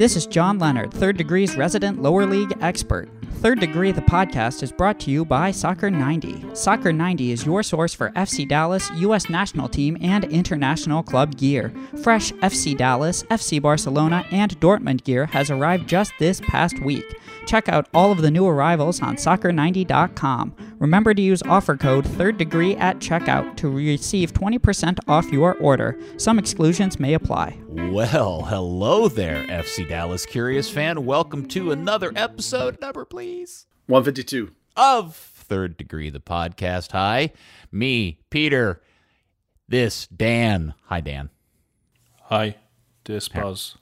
this is John Leonard, Third Degree's resident lower league expert. Third Degree, the podcast, is brought to you by Soccer 90. Soccer 90 is your source for FC Dallas, U.S. national team, and international club gear. Fresh FC Dallas, FC Barcelona, and Dortmund gear has arrived just this past week. Check out all of the new arrivals on soccer90.com. Remember to use offer code Third Degree at checkout to receive 20% off your order. Some exclusions may apply. Well, hello there, FC Dallas Curious fan. Welcome to another episode, number please, 152. of Third Degree, the podcast. Hi, me, Peter, this, Dan. Hi, Dan. Hi, this Buzz.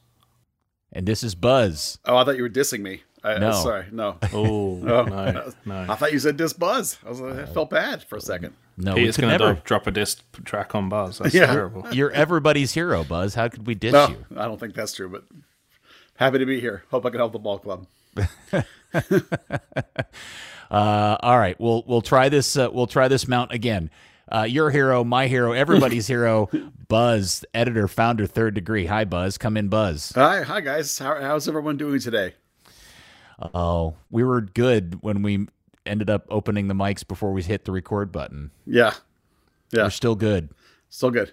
And this is Buzz. Oh, I thought you were dissing me. I, No. Sorry, no. Oh, Oh. no, no. I thought you said diss buzz. I was I felt bad for a second. No, Peter's we going to never. drop a diss track on Buzz. That's Yeah. terrible. You're everybody's hero, Buzz. How could we diss No, you? I don't think that's true, but happy to be here. Hope I can help the ball club. Uh, all right, we'll we'll try this. Uh, we'll try this mount again. Uh, your hero, my hero, everybody's hero, Buzz, editor, founder, third degree. Hi, Buzz. Come in, Buzz. Hi, hi guys. How, how's everyone doing today? Oh, we were good when we ended up opening the mics before we hit the record button. Yeah, yeah, We're still good. still good.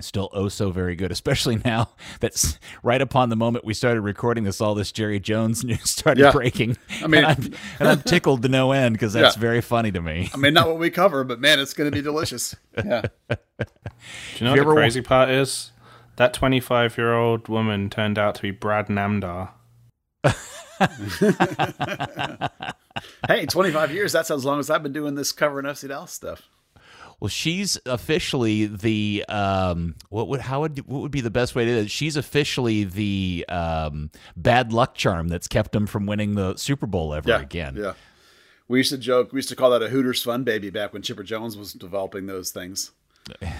Still oh so very good, especially now that's right upon the moment we started recording this, all this Jerry Jones news started Yeah. breaking. I mean- and I'm, and I'm tickled to no end because that's Yeah. very funny to me. I mean, not what we cover, but man, it's going to be delicious. Yeah, Do you know you what the wa- crazy part is? That 25 year old woman turned out to be Brad Namdar. Hey, 25 years. That's as long as I've been doing this covering FC Dallas stuff. Well, she's officially the um, what would how would what would be the best way to do it? She's officially the um, bad luck charm that's kept them from winning the Super Bowl ever Yeah, again. Yeah, we used to joke. We used to call that a Hooters fun baby back when Chipper Jones was developing those things.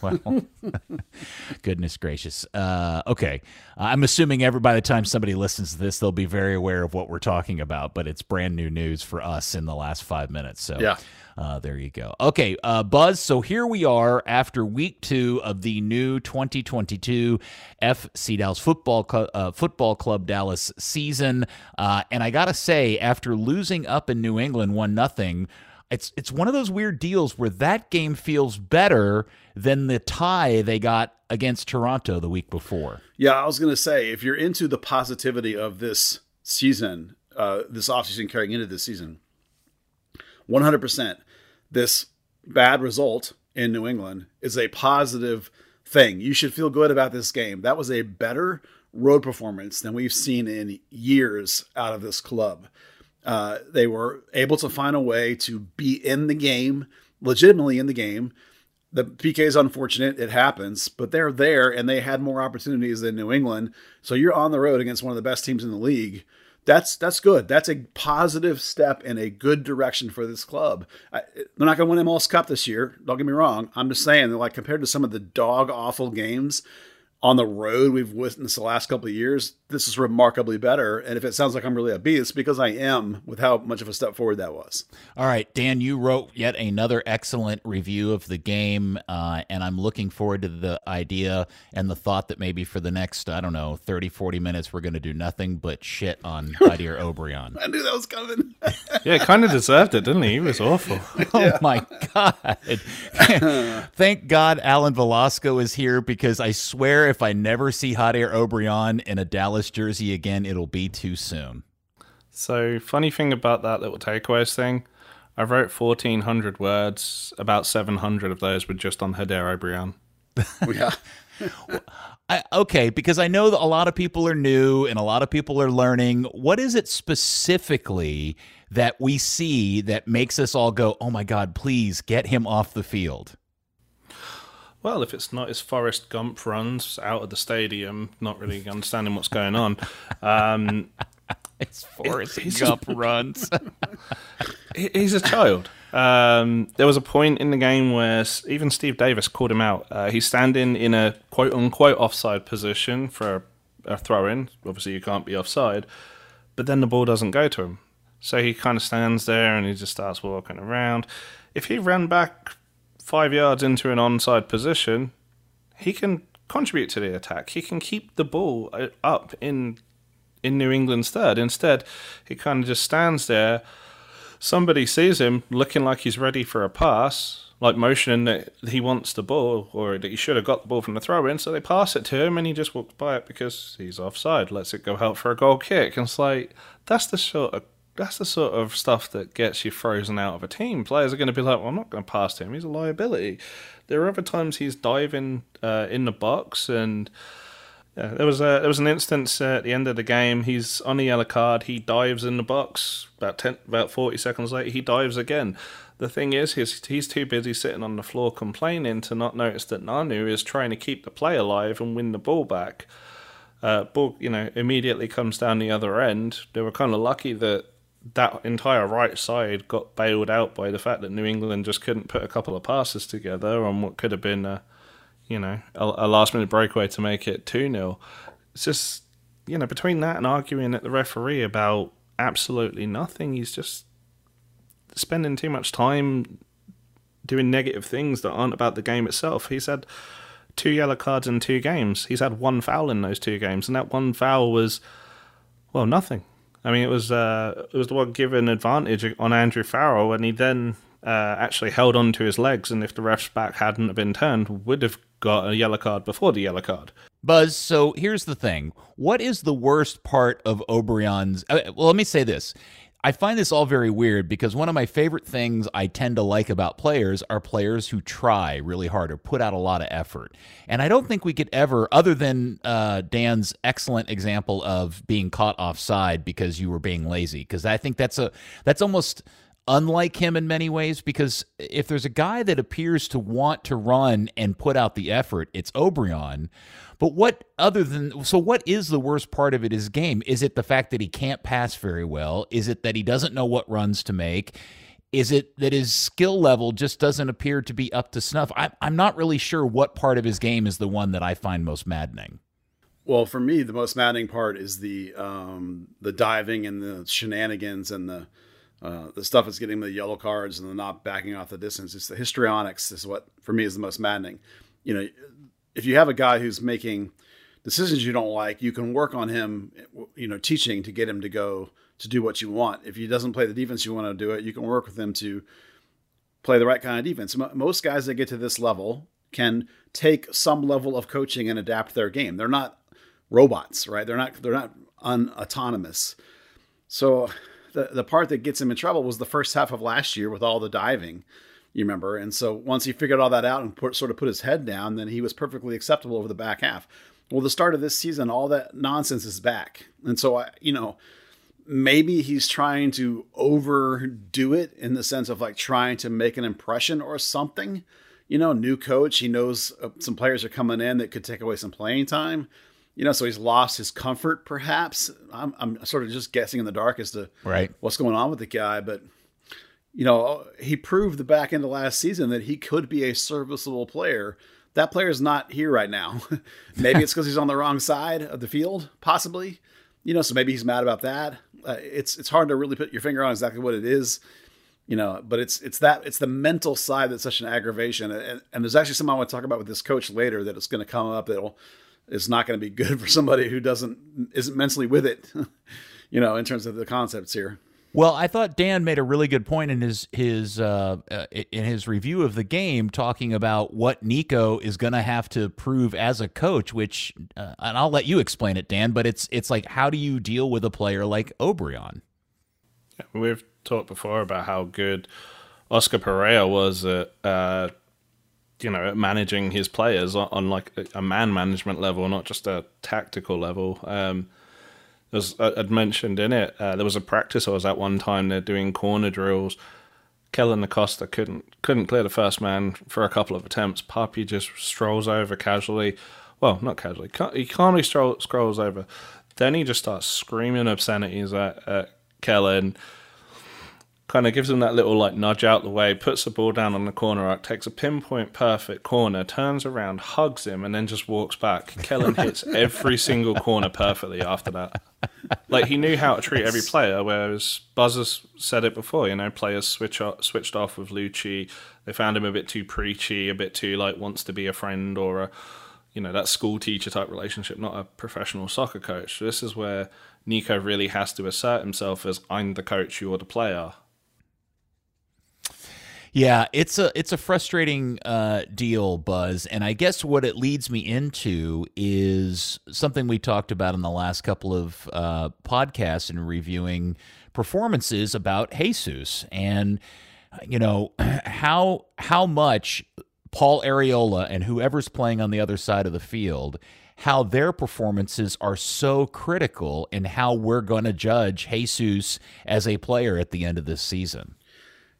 Well, goodness gracious. Uh, okay, I'm assuming every by the time somebody listens to this, they'll be very aware of what we're talking about. But it's brand new news for us in the last five minutes. So Yeah. uh, there you go. Okay, uh, Buzz. So here we are after week two of the new 2022 FC Dallas Football Cl- uh, Football Club Dallas season, uh, and I gotta say, after losing up in New England one nothing it's it's one of those weird deals where that game feels better than the tie they got against Toronto the week before. Yeah, I was going to say, if you're into the positivity of this season, uh, this offseason carrying into this season, 100%, this bad result in New England is a positive thing. You should feel good about this game. That was a better road performance than we've seen in years out of this club. Uh, they were able to find a way to be in the game, legitimately in the game. The PK is unfortunate; it happens, but they're there and they had more opportunities than New England. So you're on the road against one of the best teams in the league. That's that's good. That's a positive step in a good direction for this club. I, they're not going to win MLS Cup this year. Don't get me wrong. I'm just saying, like compared to some of the dog awful games on the road we've witnessed the last couple of years, this is remarkably better. And if it sounds like I'm really upbeat, it's because I am with how much of a step forward that was. All right, Dan, you wrote yet another excellent review of the game, uh, and I'm looking forward to the idea and the thought that maybe for the next, I don't know, 30, 40 minutes, we're going to do nothing but shit on Jader Obrian. I knew that was coming. Yeah, kind of deserved it, didn't he? He was awful. Oh my God. Thank God Alan Velasco is here because I swear if I never see Jader Obrian in a Dallas jersey again, it'll be too soon. So, funny thing about that little takeaways thing, I wrote 1,400 words. About 700 of those were just on Jader Obrian. yeah. I, okay, because I know that a lot of people are new and a lot of people are learning. What is it specifically that we see that makes us all go, oh my God, please get him off the field? Well, if it's not his Forrest Gump runs out of the stadium, not really understanding what's going on. Um, It's Forrest he's Gump runs. he- he's a child. Um, there was a point in the game where even Steve Davis called him out. Uh, he's standing in a quote unquote offside position for a, a throw in. Obviously, you can't be offside. but then the ball doesn't go to him. So he kind of stands there and he just starts walking around. If he ran back five yards into an onside position, he can contribute to the attack. He can keep the ball uh, up in in New England's third. Instead, he kind of just stands there. Somebody sees him looking like he's ready for a pass, like motioning that he wants the ball or that he should have got the ball from the throw in. So they pass it to him and he just walks by it because he's offside, lets it go out for a goal kick. And it's like, that's the sort of that's the sort of stuff that gets you frozen out of a team. Players are going to be like, well, I'm not going to pass to him. He's a liability. There are other times he's diving uh, in the box, and there was a there was an instance at the end of the game. He's on the yellow card. He dives in the box. About ten, about forty seconds later, he dives again. The thing is, he's he's too busy sitting on the floor complaining to not notice that Nanu is trying to keep the play alive and win the ball back. Uh, ball, you know, immediately comes down the other end. They were kind of lucky that that entire right side got bailed out by the fact that New England just couldn't put a couple of passes together on what could have been a, you know, a, a last minute breakaway to make it 2 0. It's just, you know, between that and arguing at the referee about absolutely nothing, he's just spending too much time doing negative things that aren't about the game itself. He's had two yellow cards in two games. He's had one foul in those two games, and that one foul was, well, nothing. I mean, it was uh, it was the one given advantage on Andrew Farrell, and he then uh, actually held on to his legs, and if the ref's back hadn't have been turned, would have got a yellow card before the yellow card. Buzz, so here's the thing. What is the worst part of Obrian's? Uh, well, let me say this. I find this all very weird because one of my favorite things I tend to like about players are players who try really hard or put out a lot of effort. And I don't think we could ever, other than uh, Dan's excellent example of being caught offside because you were being lazy, because I think that's a that's almost unlike him in many ways because if there's a guy that appears to want to run and put out the effort, it's Obrian. But what other than so what is the worst part of it his game? Is it the fact that he can't pass very well? Is it that he doesn't know what runs to make? Is it that his skill level just doesn't appear to be up to snuff? I, I'm not really sure what part of his game is the one that I find most maddening. Well, for me, the most maddening part is the um, the diving and the shenanigans and the uh, the stuff that's getting the yellow cards and the not backing off the distance. It's the histrionics is what for me is the most maddening. You know, if you have a guy who's making decisions you don't like, you can work on him, you know, teaching to get him to go to do what you want. If he doesn't play the defense you want to do it, you can work with him to play the right kind of defense. Most guys that get to this level can take some level of coaching and adapt their game. They're not robots, right? They're not they're not unautonomous. So the the part that gets him in trouble was the first half of last year with all the diving you remember. And so once he figured all that out and put, sort of put his head down, then he was perfectly acceptable over the back half. Well, the start of this season, all that nonsense is back. And so, I, you know, maybe he's trying to overdo it in the sense of like trying to make an impression or something. You know, new coach, he knows uh, some players are coming in that could take away some playing time. You know, so he's lost his comfort, perhaps. I'm, I'm sort of just guessing in the dark as to right. what's going on with the guy, but you know, he proved the back end of last season that he could be a serviceable player. That player is not here right now. maybe it's because he's on the wrong side of the field, possibly. You know, so maybe he's mad about that. Uh, it's it's hard to really put your finger on exactly what it is. You know, but it's it's that it's the mental side that's such an aggravation. And, and there's actually something I want to talk about with this coach later that it's going to come up that'll is not going to be good for somebody who doesn't isn't mentally with it. you know, in terms of the concepts here. Well, I thought Dan made a really good point in his his uh, uh in his review of the game, talking about what Nico is going to have to prove as a coach. Which, uh, and I'll let you explain it, Dan. But it's it's like, how do you deal with a player like? Yeah, we've talked before about how good Oscar Pareja was at, uh, you know, at managing his players on, on, like a man management level, not just a tactical level. Um, as I'd mentioned in it, uh, there was a practice I was at one time. They're doing corner drills. Kellyn Acosta couldn't couldn't clear the first man for a couple of attempts. Papi just strolls over casually. Well, not casually. He calmly stroll, scrolls over. Then he just starts screaming obscenities at, at Kellyn. Kind of gives him that little like nudge out the way, puts the ball down on the corner arc, takes a pinpoint perfect corner, turns around, hugs him, and then just walks back. Kellyn hits every single corner perfectly after that. Like he knew how to treat every player, whereas Buzzers said it before. You know, players switch off, switched off with Luchi. They found him a bit too preachy, a bit too like wants to be a friend or a you know that school teacher type relationship, not a professional soccer coach. This is where Nico really has to assert himself as I'm the coach, you're the player. Yeah, it's a it's a frustrating uh, deal, Buzz, and I guess what it leads me into is something we talked about in the last couple of uh, podcasts and reviewing performances about Jesus, and you know how how much Paul Arriola and whoever's playing on the other side of the field how their performances are so critical in how we're going to judge Jesus as a player at the end of this season.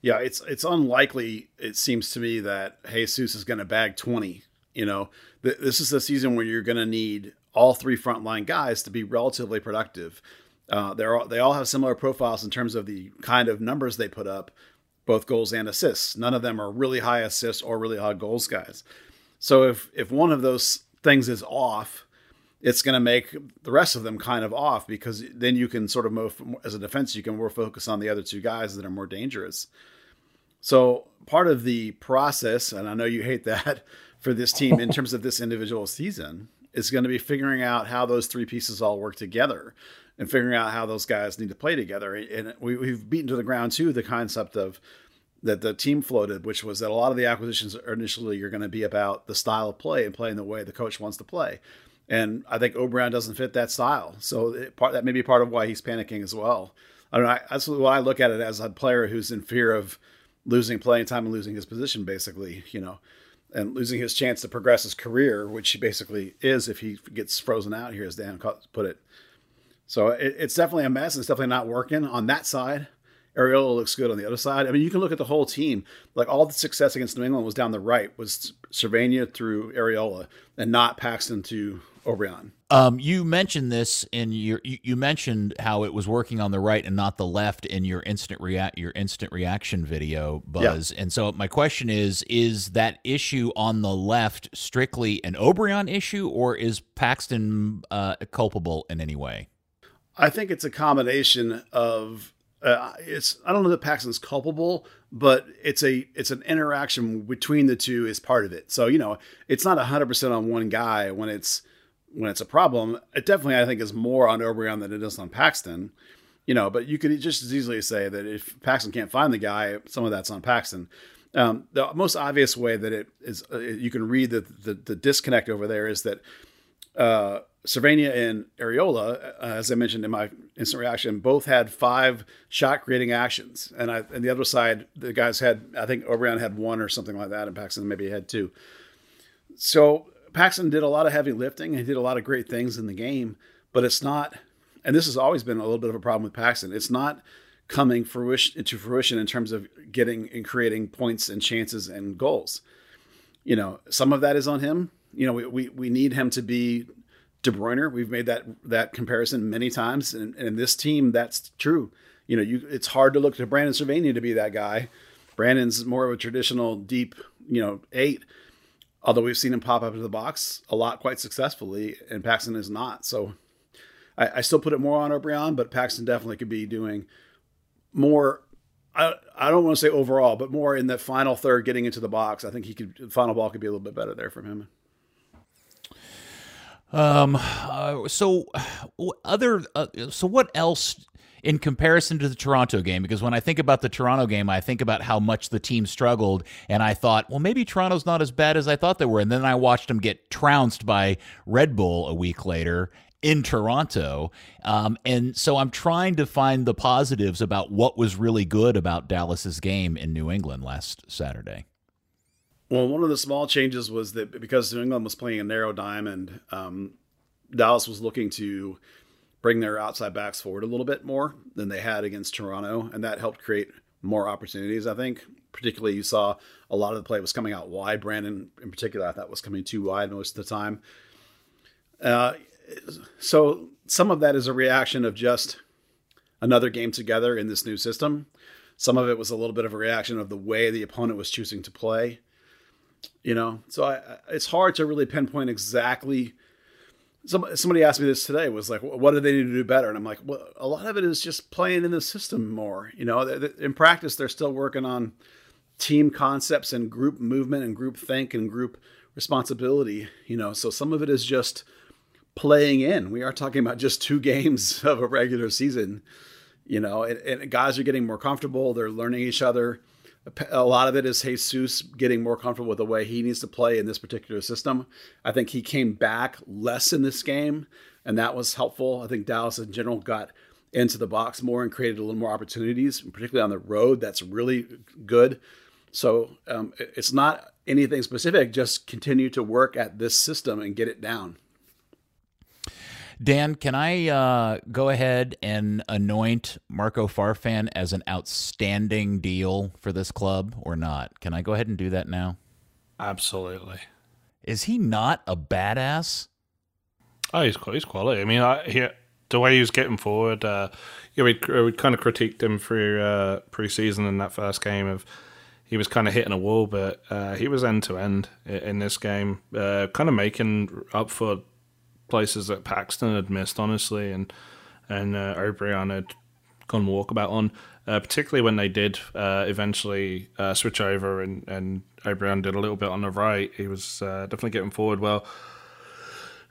Yeah, it's it's unlikely. It seems to me that Jesus is going to bag twenty. You know, th- this is a season where you're going to need all three frontline guys to be relatively productive. Uh, they're all, they all have similar profiles in terms of the kind of numbers they put up, both goals and assists. None of them are really high assists or really high goals guys. So if if one of those things is off, it's going to make the rest of them kind of off because then you can sort of move as a defense you can more focus on the other two guys that are more dangerous so part of the process and i know you hate that for this team in terms of this individual season is going to be figuring out how those three pieces all work together and figuring out how those guys need to play together and we, we've beaten to the ground too the concept of that the team floated, which was that a lot of the acquisitions initially are going to be about the style of play and playing the way the coach wants to play. And I think Obrian doesn't fit that style. So it, part, that may be part of why he's panicking as well. I don't know. I, that's what I look at it as a player who's in fear of losing playing time and losing his position, basically, you know, and losing his chance to progress his career, which he basically is if he gets frozen out here, as Dan put it. So it, it's definitely a mess. It's definitely not working on that side. Arriola looks good on the other side. I mean, you can look at the whole team. Like all the success against New England was down the right, was Servania through Arriola, and not Paxton to Obrian. Um, you mentioned this in your you, you, mentioned how it was working on the right and not the left in your instant react your instant reaction video, Buzz. Yeah. And so my question is: Is that issue on the left strictly an Obrian issue, or is Paxton uh, culpable in any way? I think it's a combination of uh, it's I don't know that Paxton's culpable, but it's a it's an interaction between the two is part of it. So you know, it's not hundred percent on one guy when it's when it's a problem. It definitely I think is more on Obrian than it is on Paxton. You know, but you could just as easily say that if Paxton can't find the guy, some of that's on Paxton. Um, the most obvious way that it is, uh, you can read the, the, the disconnect over there is that uh, and Arriola, uh, as I mentioned in my instant reaction, both had five shot creating actions, and I and the other side, the guys had I think Obrian had one or something like that, and Paxton maybe had two. So Paxton did a lot of heavy lifting. He did a lot of great things in the game, but it's not. And this has always been a little bit of a problem with Paxton. It's not coming fruition into fruition in terms of getting and creating points and chances and goals. You know, some of that is on him. You know, we, we, we need him to be De Bruyne. We've made that that comparison many times, and, and this team, that's true. You know, you it's hard to look to Brandon Servania to be that guy. Brandon's more of a traditional deep, you know, eight. Although we've seen him pop up into the box a lot quite successfully, and Paxton is not. So I, I still put it more on Obrian, but Paxton definitely could be doing more. I, I don't want to say overall, but more in the final third, getting into the box. I think he could. Final ball could be a little bit better there from him. Um. Uh, so, other. Uh, so, what else in comparison to the Toronto game? Because when I think about the Toronto game, I think about how much the team struggled, and I thought, well, maybe Toronto's not as bad as I thought they were. And then I watched them get trounced by Red Bull a week later in Toronto. Um, and so I'm trying to find the positives about what was really good about Dallas's game in New England last Saturday. Well, one of the small changes was that because New England was playing a narrow diamond, um, Dallas was looking to bring their outside backs forward a little bit more than they had against Toronto, and that helped create more opportunities. I think, particularly, you saw a lot of the play was coming out wide. Brandon, in particular, I thought was coming too wide most of the time. Uh, so some of that is a reaction of just another game together in this new system. Some of it was a little bit of a reaction of the way the opponent was choosing to play. You know, so I, it's hard to really pinpoint exactly. Somebody asked me this today was like, what do they need to do better? And I'm like, well, a lot of it is just playing in the system more. You know, in practice, they're still working on team concepts and group movement and group think and group responsibility. You know, so some of it is just playing in. We are talking about just two games of a regular season, you know, and, and, guys are getting more comfortable. They're learning each other. A lot of it is Jesus getting more comfortable with the way he needs to play in this particular system. I think he came back less in this game, and that was helpful. I think Dallas in general got into the box more and created a little more opportunities, particularly on the road. That's really good. So um, it's not anything specific. Just continue to work at this system and get it down. Dan, can I uh, go ahead and anoint Marco Farfan as an outstanding deal for this club or not? Can I go ahead and do that now? Absolutely. Is he not a badass? Oh, he's he's quality. I mean, I, he, the way he was getting forward, uh, yeah, we we kind of critiqued him through uh, preseason in that first game of he was kind of hitting a wall, but uh, he was end to end in this game, uh, kind of making up for places that Paxton had missed, honestly, and and uh, Obrian had gone walkabout on. Uh, particularly when they did uh, eventually uh, switch over and and Obrian did a little bit on the right. He was uh, definitely getting forward well.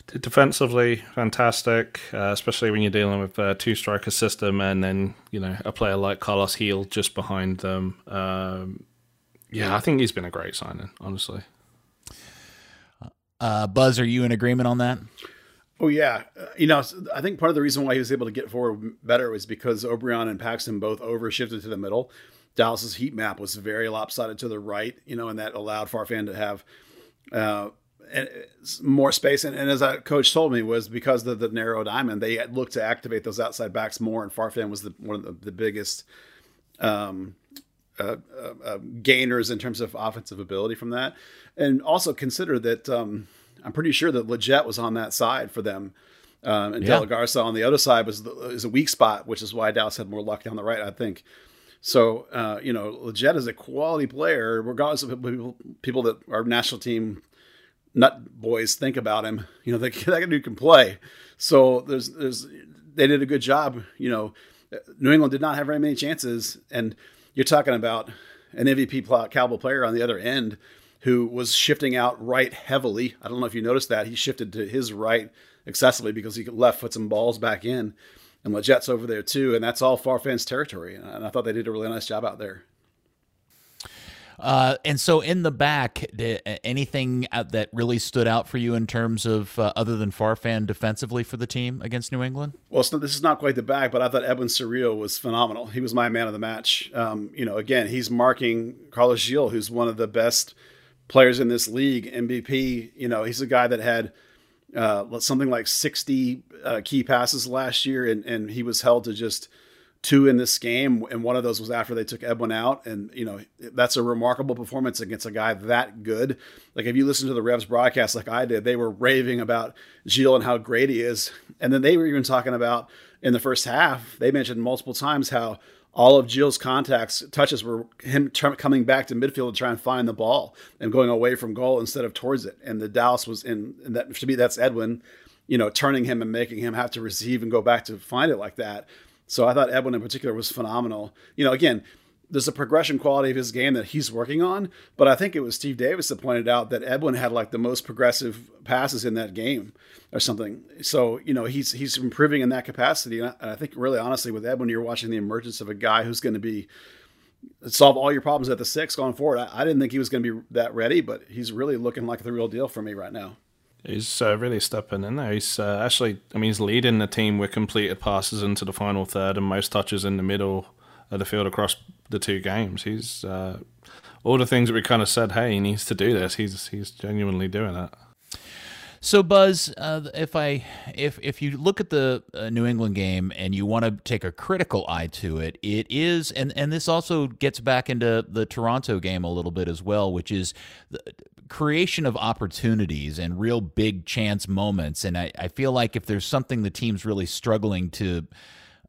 Defensively, fantastic, uh, especially when you're dealing with a two striker system, and then you know a player like Carlos Gil just behind them. Um, yeah, I think he's been a great signing, honestly. Uh, Buzz, are you in agreement on that? Oh yeah, uh, you know, I think part of the reason why he was able to get forward better was because Obrian and Paxton both overshifted to the middle. Dallas's heat map was very lopsided to the right, you know, and that allowed Farfan to have uh, more space. And, and, as that coach told me, was because of the narrow diamond, they looked to activate those outside backs more, and Farfan was the, one of the, the biggest um, uh, uh, uh, gainers in terms of offensive ability from that. And also consider that. Um, I'm pretty sure that Lletget was on that side for them. Um, and yeah. Garza on the other side was the, is a weak spot, which is why Dallas had more luck down the right, I think. So uh, you know, Lletget is a quality player, regardless of people, people that our national team nut boys think about him. You know, that that dude can play. So there's there's they did a good job. You know, New England did not have very many chances, and you're talking about an MVP caliber player on the other end who was shifting out right heavily. I don't know if you noticed that. He shifted to his right excessively because he left put some balls back in. And Lletget's over there too. And that's all Farfan's territory. And I thought they did a really nice job out there. Uh, and so in the back, did anything that really stood out for you in terms of uh, other than Farfan defensively for the team against New England? Well, this is not quite the back, but I thought Edwin Cerrillo was phenomenal. He was my man of the match. Um, you know, again, he's marking Carlos Gil, who's one of the best – players in this league. MVP, you know, he's a guy that had uh, something like 60 uh, key passes last year, and, and he was held to just two in this game, and one of those was after they took Edwin out. And you know that's a remarkable performance against a guy that good. Like if you listen to the Revs broadcast, like I did, they were raving about Gil and how great he is, and then they were even talking about in the first half. They mentioned multiple times how all of Gil's contacts touches were him coming back to midfield to try and find the ball and going away from goal instead of towards it. And the Dallas was in, and that to me that's Edwin, you know, turning him and making him have to receive and go back to find it like that. So I thought Edwin in particular was phenomenal. You know, again, there's a progression quality of his game that he's working on. But I think it was Steve Davis that pointed out that Edwin had like the most progressive passes in that game or something. So you know he's he's improving in that capacity. And I, I think really honestly with Edwin, you're watching the emergence of a guy who's going to be solve all your problems at the six going forward. I, I didn't think he was going to be that ready, but he's really looking like the real deal for me right now. He's uh, really stepping in there. He's uh, actually, I mean, he's leading the team with completed passes into the final third and most touches in the middle of the field across the two games. He's uh, all the things that we kind of said. Hey, he needs to do this. He's he's genuinely doing it. So Buzz, uh, if I if if you look at the uh, New England game and you want to take a critical eye to it, it is and and this also gets back into the Toronto game a little bit as well, which is the creation of opportunities and real big chance moments. And I, I feel like if there's something the team's really struggling to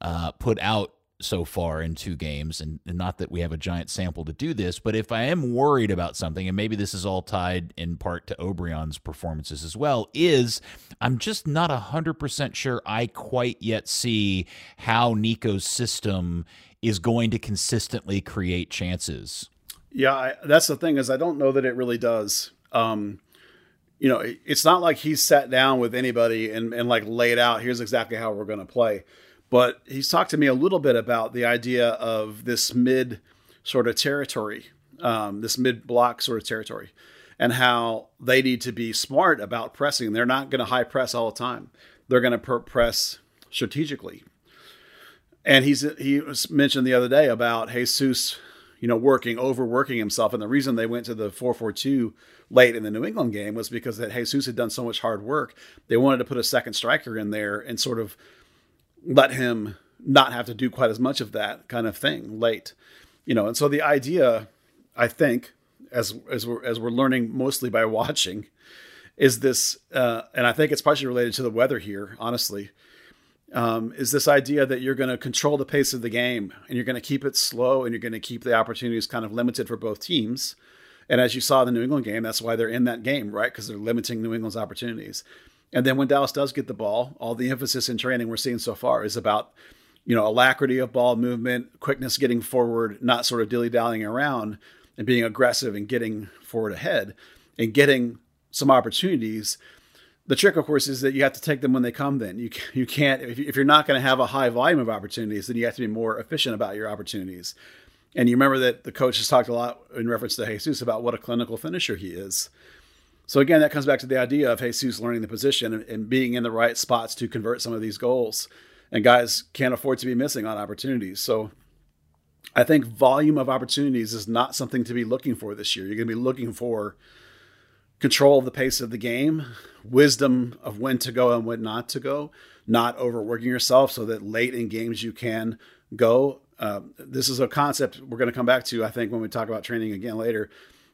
uh, put out so far in two games, and, and, not that we have a giant sample to do this, but if I am worried about something, and maybe this is all tied in part to Obrian's performances as well, is I'm just not 100% sure I quite yet see how Nico's system is going to consistently create chances. Yeah, I, that's the thing is I don't know that it really does. Um, you know, it, it's not like he's sat down with anybody and, and like laid out, here's exactly how we're going to play but he's talked to me a little bit about the idea of this mid sort of territory, um, this mid block sort of territory, and how they need to be smart about pressing. They're not going to high press all the time. They're going to per- press strategically. And he's he mentioned the other day about Jesus, you know, working overworking himself, and the reason they went to the four four two late in the New England game was because that Jesus had done so much hard work. They wanted to put a second striker in there and sort of let him not have to do quite as much of that kind of thing late you know? And so the idea i think as as we're as we're learning mostly by watching is this uh, and i think it's partially related to the weather here honestly um, is this idea that you're going to control the pace of the game and you're going to keep it slow and you're going to keep the opportunities kind of limited for both teams. And as you saw in the new england game that's why they're in that game right? Because they're limiting new england's opportunities and then when Dallas does get the ball, all the emphasis in training we're seeing so far is about, you know, alacrity of ball movement, quickness getting forward, not sort of dilly dallying around and being aggressive and getting forward ahead and getting some opportunities. The trick, of course, is that you have to take them when they come. Then you you can't if you're not going to have a high volume of opportunities, then you have to be more efficient about your opportunities. And you remember that the coach has talked a lot in reference to Jesus about what a clinical finisher he is. So again, that comes back to the idea of Jesus learning the position and, being in the right spots to convert some of these goals. And guys can't afford to be missing on opportunities. So I think volume of opportunities is not something to be looking for this year. You're going to be looking for control of the pace of the game, wisdom of when to go and when not to go, not overworking yourself so that late in games you can go. Uh, this is a concept we're going to come back to, I think, when we talk about training again later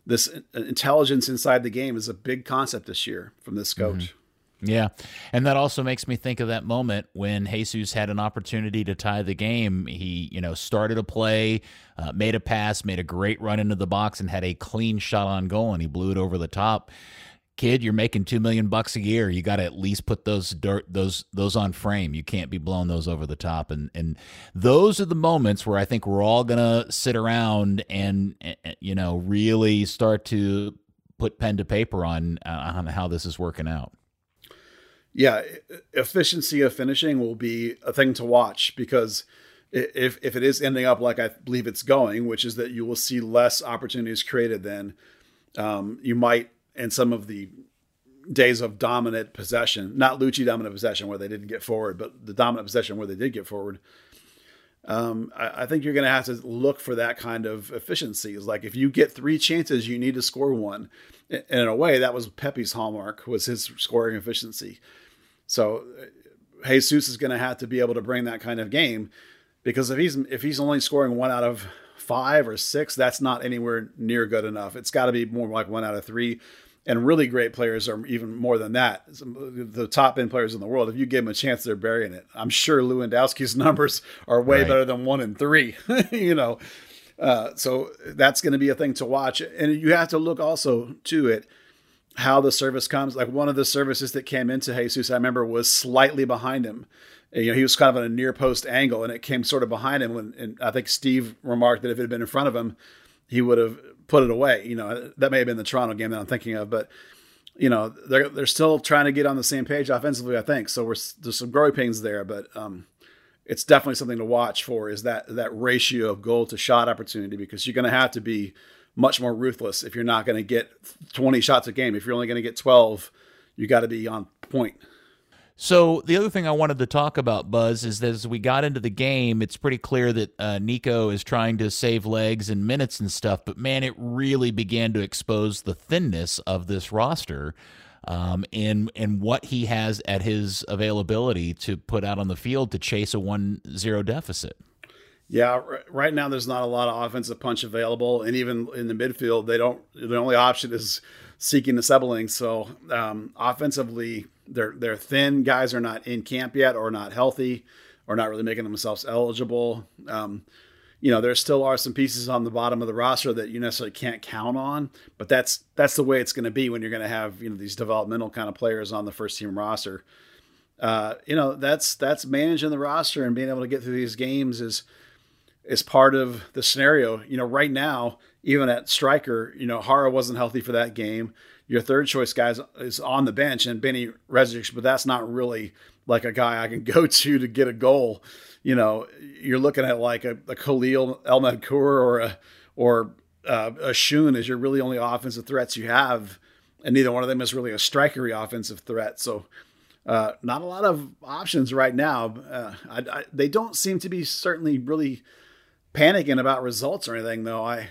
this intelligence inside the game is a big concept this year from this coach. Mm-hmm. Yeah. And that also makes me think of that moment when Jesus had an opportunity to tie the game. He, you know, started a play, uh, made a pass, made a great run into the box, and had a clean shot on goal, and he blew it over the top kid, you're making two million bucks a year. You got to at least put those dirt those those on frame. You can't be blowing those over the top. And and those are the moments where I think we're all gonna sit around and you know really start to put pen to paper on uh, on how this is working out. Yeah, efficiency of finishing will be a thing to watch because if if it is ending up like I believe it's going, which is that you will see less opportunities created, then um, you might and some of the days of dominant possession, not Luchi dominant possession where they didn't get forward, but the dominant possession where they did get forward. Um, I, I, think you're going to have to look for that kind of efficiency. Is like if you get three chances, you need to score one. And in a way, that was Pepi's hallmark was his scoring efficiency. So uh, Jesus is going to have to be able to bring that kind of game because if he's if he's only scoring one out of five or six, that's not anywhere near good enough. It's got to be more like one out of three and really great players are even more than that. The top end players in the world, if you give them a chance, they're burying it. I'm sure Lewandowski's numbers are way right. better than one and three. you know, uh, so that's going to be a thing to watch, and you have to look also to it how the service comes. Like one of the services that came into Jesus, I remember was slightly behind him. You know, he was kind of on a near post angle, and it came sort of behind him. When and I think Steve remarked that if it had been in front of him, he would have put it away. You know, that may have been the Toronto game that I'm thinking of, but you know, they're they're still trying to get on the same page offensively. I think so. We're there's some growing pains there, but um, it's definitely something to watch for. Is that that ratio of goal to shot opportunity because you're going to have to be much more ruthless if you're not going to get 20 shots a game. If you're only going to get 12, you got to be on point. So the other thing I wanted to talk about, Buzz, is that as we got into the game, it's pretty clear that uh, Nico is trying to save legs and minutes and stuff. But man, it really began to expose the thinness of this roster, um, and and what he has at his availability to put out on the field to chase a 1-0 deficit. Yeah, right now there's not a lot of offensive punch available, and even in the midfield, they don't. The only option is seeking the Ntsabeleng. So um, offensively, they're they're thin. Guys are not in camp yet or not healthy. or not really making themselves eligible. Um, you know, there still are some pieces on the bottom of the roster that you necessarily can't count on, but that's that's the way it's going to be when you're going to have you know these developmental kind of players on the first team roster. Uh, you know, that's that's managing the roster and being able to get through these games is is part of the scenario. You know, right now, even at striker, you know, Jara wasn't healthy for that game. Your third choice guy is, on the bench and Beni Redzic, but that's not really like a guy I can go to to get a goal you know, you're looking at like a, a Khalil El Madkour or a or uh, a Shun as your really only offensive threats you have, and neither one of them is really a strikery offensive threat. So, uh, not a lot of options right now. Uh, I, I, they don't seem to be certainly really panicking about results or anything, though. I,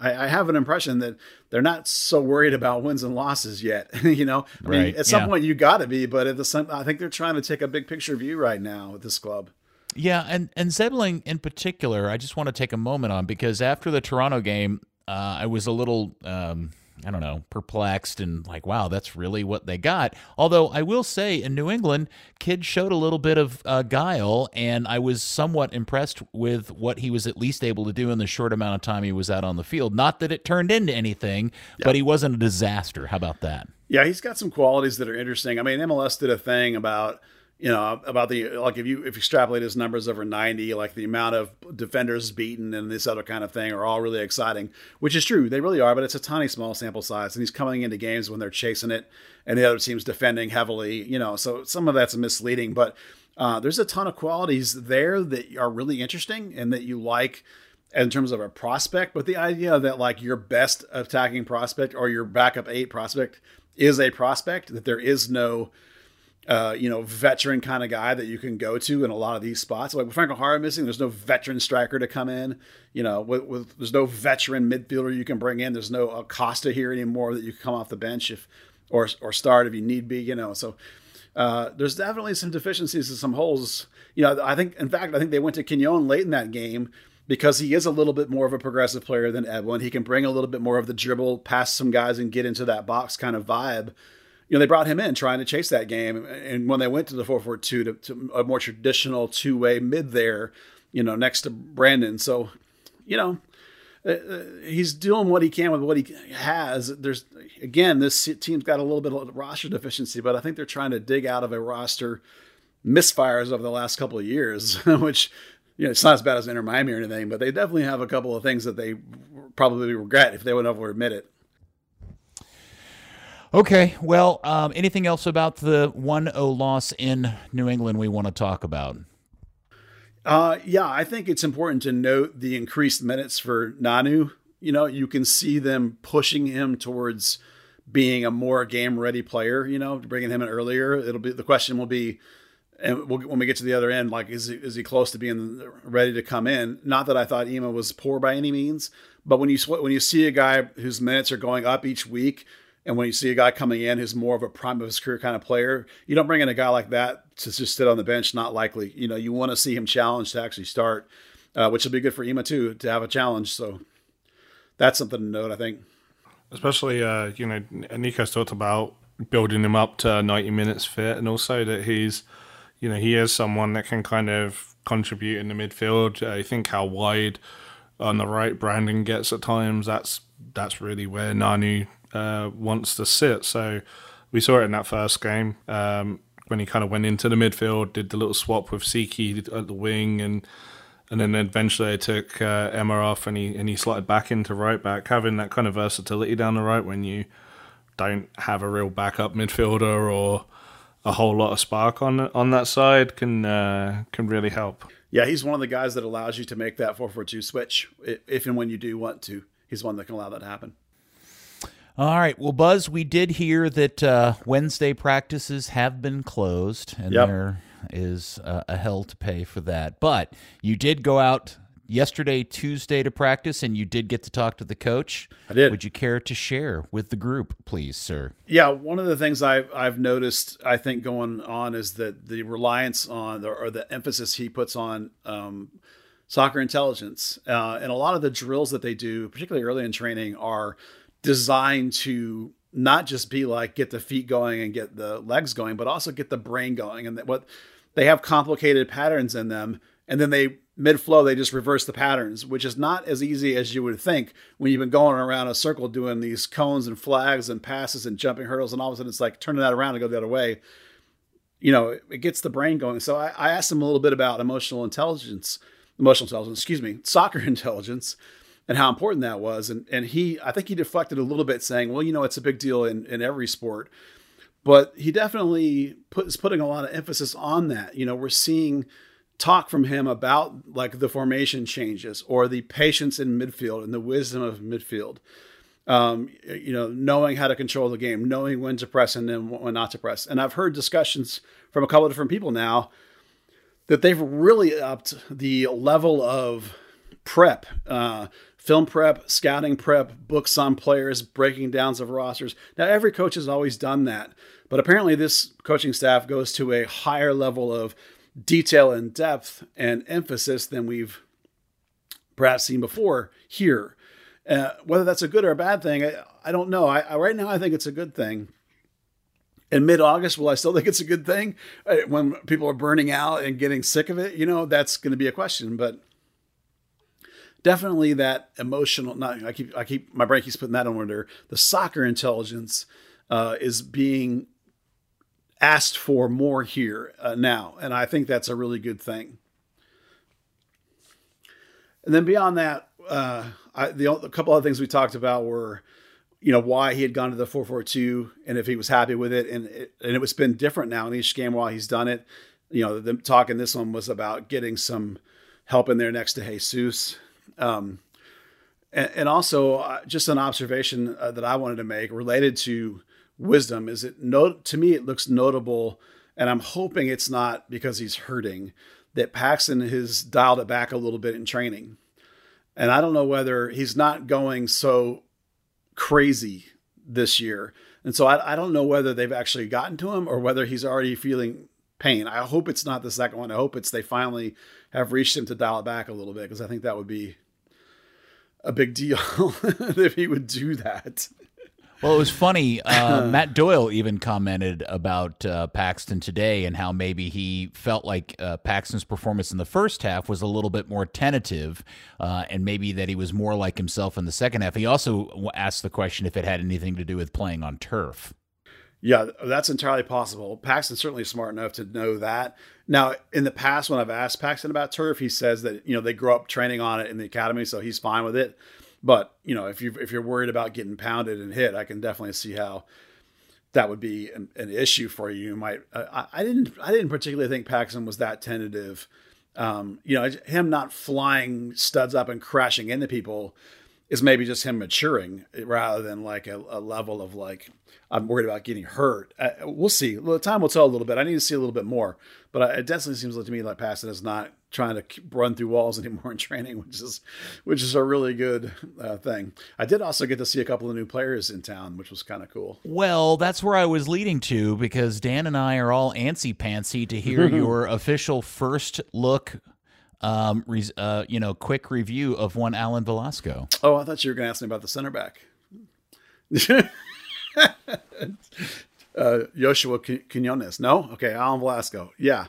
I, I have an impression that they're not so worried about wins and losses yet. you know, I mean, at some yeah. point you got to be, but at the same, I think they're trying to take a big picture view right now with this club. Yeah, and and Ntsabeleng in particular, I just want to take a moment on because after the Toronto game, uh, I was a little, um, I don't know, perplexed and like, wow, that's really what they got. Although I will say, in New England, Kidd showed a little bit of uh, guile, and I was somewhat impressed with what he was at least able to do in the short amount of time he was out on the field. Not that it turned into anything, but he wasn't a disaster. How about that? Yeah, he's got some qualities that are interesting. I mean, MLS did a thing about you know about the like if you if you extrapolate his numbers over 90 like the amount of defenders beaten and this other kind of thing are all really exciting which is true. They really are but it's a tiny small sample size and he's coming into games when they're chasing it and the other team's defending heavily you know so some of that's misleading but uh, there's a ton of qualities there that are really interesting and that you like in terms of a prospect but the idea that like your best attacking prospect or your backup eight prospect is a prospect that there is no uh, you know, veteran kind of guy that you can go to in a lot of these spots. Like with Franco Jara missing, there's no veteran striker to come in. You know, with, with there's no veteran midfielder you can bring in. There's no Acosta here anymore that you can come off the bench if or or start if you need be. You know, so uh, there's definitely some deficiencies and some holes. You know, I think in fact I think they went to Quignon late in that game because he is a little bit more of a progressive player than Edwin. He can bring a little bit more of the dribble, pass some guys, and get into that box kind of vibe you know, they brought him in trying to chase that game. And when they went to the 442 to, to a more traditional two way mid there, you know, next to Brandon. So, you know, uh, he's doing what he can with what he has. There's, again, this team's got a little bit of roster deficiency, but I think they're trying to dig out of a roster misfires over the last couple of years, which, you know, it's not as bad as Inter Miami or anything, but they definitely have a couple of things that they probably regret if they would ever admit it. Okay, well, um, anything else about the 1 0 loss in New England we want to talk about? Uh, yeah, I think it's important to note the increased minutes for Nanu. You know, you can see them pushing him towards being a more game ready player. You know, bringing him in earlier. It'll be the question will be, and we'll, when we get to the other end, like is he, is he close to being ready to come in? Not that I thought Ema was poor by any means, but when you when you see a guy whose minutes are going up each week, and when you see a guy coming in who's more of a prime of his career kind of player, you don't bring in a guy like that to just sit on the bench. Not likely. You know, you want to see him challenged to actually start, uh, which will be good for Ema too to have a challenge. So that's something to note. I think. Especially, uh, you know, Nico's talked about building him up to 90 minutes fit, and also that he's, you know, he is someone that can kind of contribute in the midfield. I think how wide on the right Brandon gets at times. That's that's really where Nanu uh, wants to sit. So we saw it in that first game um, when he kind of went into the midfield, did the little swap with Tsiki at the wing, and and then eventually they took uh, Ema off, and he and he slotted back into right back, having that kind of versatility down the right when you don't have a real backup midfielder or a whole lot of spark on on that side can uh, can really help. Yeah, he's one of the guys that allows you to make that four four two switch if and when you do want to. He's one that can allow that to happen. All right. Well, Buzz, we did hear that uh, Wednesday practices have been closed, and Yep. there is uh, a hell to pay for that. But you did go out yesterday, Tuesday, to practice, and you did get to talk to the coach. I did. Would you care to share with the group, please, sir? Yeah, one of the things I've I've noticed, I think, going on is that the reliance on the, or the emphasis he puts on um, soccer intelligence, uh, and a lot of the drills that they do, particularly early in training, are designed to not just be like get the feet going and get the legs going, but also get the brain going. And that what they have complicated patterns in them, and then they mid flow they just reverse the patterns, which is not as easy as you would think when you've been going around a circle doing these cones and flags and passes and jumping hurdles, and all of a sudden it's like turning that around and go the other way. You know, it gets the brain going. So I, I asked them a little bit about emotional intelligence, emotional intelligence, excuse me, soccer intelligence, and how important that was. And and he, I think he deflected a little bit, saying, "Well, you know, it's a big deal in in every sport." But he definitely put, is putting a lot of emphasis on that. You know, we're seeing talk from him about like the formation changes or the patience in midfield and the wisdom of midfield. Um, you know, knowing how to control the game, knowing when to press and then when not to press. And I've heard discussions from a couple of different people now that they've really upped the level of prep, uh, film prep, scouting prep, books on players, breaking downs of rosters. Now, every coach has always done that, but apparently this coaching staff goes to a higher level of detail and depth and emphasis than we've perhaps seen before here. Uh, whether that's a good or a bad thing, I, I don't know. I, I, right now, I think it's a good thing. In mid August, will I still think it's a good thing uh, when people are burning out and getting sick of it? You know, that's going to be a question. But definitely that emotional. Not I keep I keep my brain keeps putting that under the soccer intelligence uh, is being asked for more here uh, now, and I think that's a really good thing. And then beyond that, uh, I, the a couple other things we talked about were, you know, why he had gone to the four four two, and if he was happy with it, and it, and it was been different now in each game while he's done it. You know, the talk in this one was about getting some help in there next to Jesus. Um, and, and, also, uh, just an observation uh, that I wanted to make related to wisdom is it note to me it looks notable and i'm hoping it's not because he's hurting that paxton has dialed it back a little bit in training. And i don't know whether he's not going so crazy this year. And so I, I don't know whether they've actually gotten to him or whether he's already feeling pain i hope it's not the second one i hope it's they finally have reached him to dial it back a little bit because i think that would be a big deal if he would do that well, it was funny. Uh, Matt Doyle even commented about uh, Paxton today and how maybe he felt like uh, Paxton's performance in the first half was a little bit more tentative, uh, and maybe that he was more like himself in the second half. He also asked the question if it had anything to do with playing on turf. Yeah, that's entirely possible. Paxton's certainly smart enough to know that. Now, in the past, when I've asked Paxton about turf, he says that you know they grew up training on it in the academy, so he's fine with it. But you know, if you if you're worried about getting pounded and hit, I can definitely see how that would be an, an issue for you. you might I, I, didn't I didn't particularly think Paxton was that tentative. Um, you know, him not flying studs up and crashing into people is maybe just him maturing rather than like a, a level of like I'm worried about getting hurt. Uh, we'll see. The time will tell a little bit. I need to see a little bit more, but it definitely seems like to me like Paxton is not trying to run through walls anymore in training, which is which is a really good uh, thing. I did also get to see a couple of new players in town, which was kind of cool. Well, that's where I was leading to because Dan and I are all antsy pantsy to hear your official first look. Um, uh, you know, quick review of one Alan Velasco. Oh, I thought you were going to ask me about the center back. uh, Joshua Quinones. No? Okay, Alan Velasco. Yeah.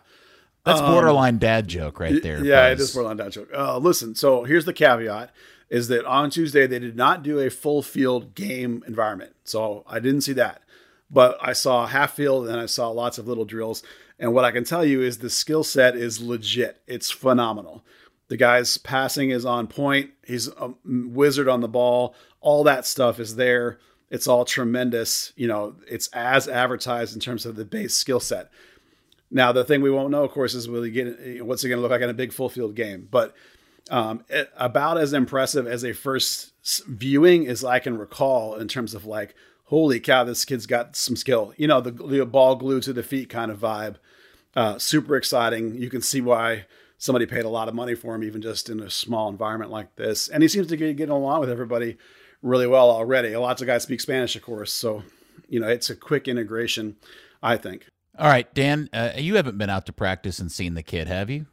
That's um, borderline dad joke right there. Yeah, it is borderline dad joke. Uh, listen, so here's the caveat: is that on Tuesday they did not do a full field game environment, so I didn't see that, but I saw half field and I saw lots of little drills. And what I can tell you is the skill set is legit. It's phenomenal. The guy's passing is on point. He's a wizard on the ball. All that stuff is there. It's all tremendous. You know, it's as advertised in terms of the base skill set. Now, the thing we won't know, of course, is will he get what's it going to look like in a big full field game? But um, it, about as impressive as a first viewing as I can recall in terms of like, holy cow, this kid's got some skill. You know, the, the ball glued to the feet kind of vibe. Uh, super exciting. You can see why somebody paid a lot of money for him, even just in a small environment like this. And he seems to be getting along with everybody really well already. A lots of guys speak Spanish, of course. So, you know, it's a quick integration, I think. All right, Dan, uh, you haven't been out to practice and seen the kid, have you?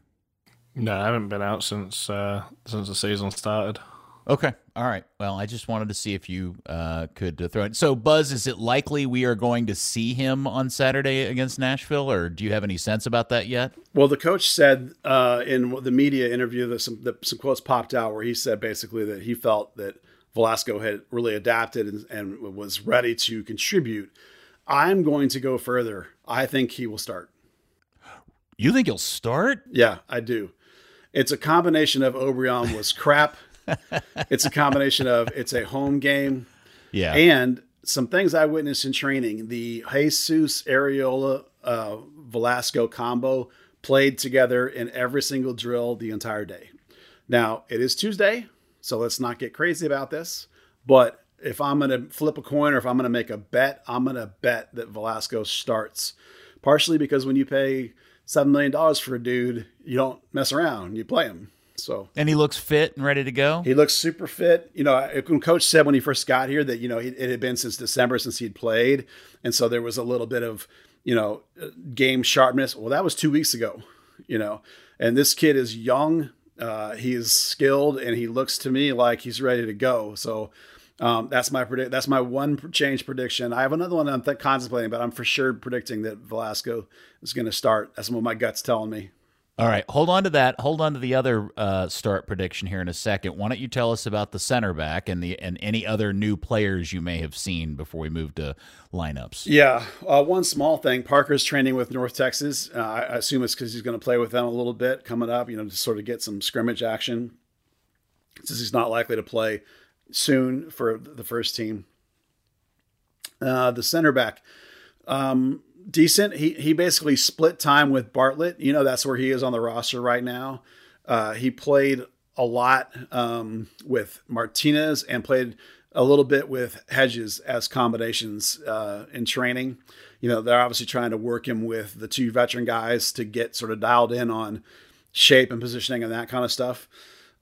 No, I haven't been out since uh, since the season started. Okay. All right. Well, I just wanted to see if you uh, could uh, throw it. So, Buzz, is it likely we are going to see him on Saturday against Nashville, or do you have any sense about that yet? Well, the coach said uh, in the media interview that some, that some quotes popped out where he said basically that he felt that Velasco had really adapted and, and was ready to contribute. I'm going to go further. I think he will start. You think he'll start? Yeah, I do. It's a combination of Obrian was crap. it's a combination of it's a home game. Yeah. And some things I witnessed in training, the Jesus Arriola uh, Velasco combo played together in every single drill the entire day. Now, it is Tuesday, so let's not get crazy about this. But if I'm going to flip a coin or if I'm going to make a bet, I'm going to bet that Velasco starts. Partially because when you pay $7 million for a dude, you don't mess around, you play him. So and he looks fit and ready to go. He looks super fit. You know, when Coach said when he first got here that you know it had been since December since he'd played, and so there was a little bit of you know uh, game sharpness. Well, that was two weeks ago. You know, and this kid is young. Uh, he is skilled, and he looks to me like he's ready to go. So. Um, that's my predict. That's my one change prediction. I have another one I'm th- contemplating, but I'm for sure predicting that Velasco is going to start. That's what my gut's telling me. All right, hold on to that. Hold on to the other uh, start prediction here in a second. Why don't you tell us about the center back and the and any other new players you may have seen before we move to lineups? Yeah, uh, one small thing. Parker's training with North Texas. Uh, I assume it's because he's going to play with them a little bit coming up. You know, to sort of get some scrimmage action, since he's not likely to play soon for the first team. Uh, the center back. Um, decent. He he basically split time with Bartlett. You know that's where he is on the roster right now. Uh, he played a lot um, with Martinez and played a little bit with Hedges as combinations uh, in training. You know they're obviously trying to work him with the two veteran guys to get sort of dialed in on shape and positioning and that kind of stuff.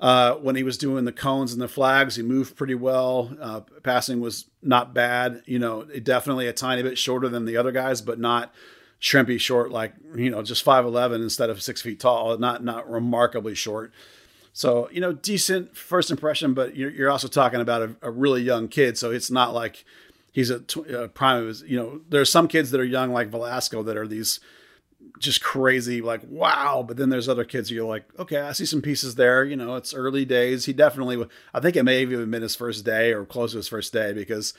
Uh, when he was doing the cones and the flags, he moved pretty well. Uh, passing was not bad. You know, definitely a tiny bit shorter than the other guys, but not shrimpy short, like, you know, just 5'11 instead of six feet tall. Not, not remarkably short. So, you know, decent first impression, but you're, you're also talking about a, a, really young kid. So it's not like he's a, a prime of his, you know, there are some kids that are young, like Velasco, that are these just crazy, like wow. But then there's other kids you're like, okay, I see some pieces there. You know, it's early days. He definitely, I think it may have even been his first day or close to his first day because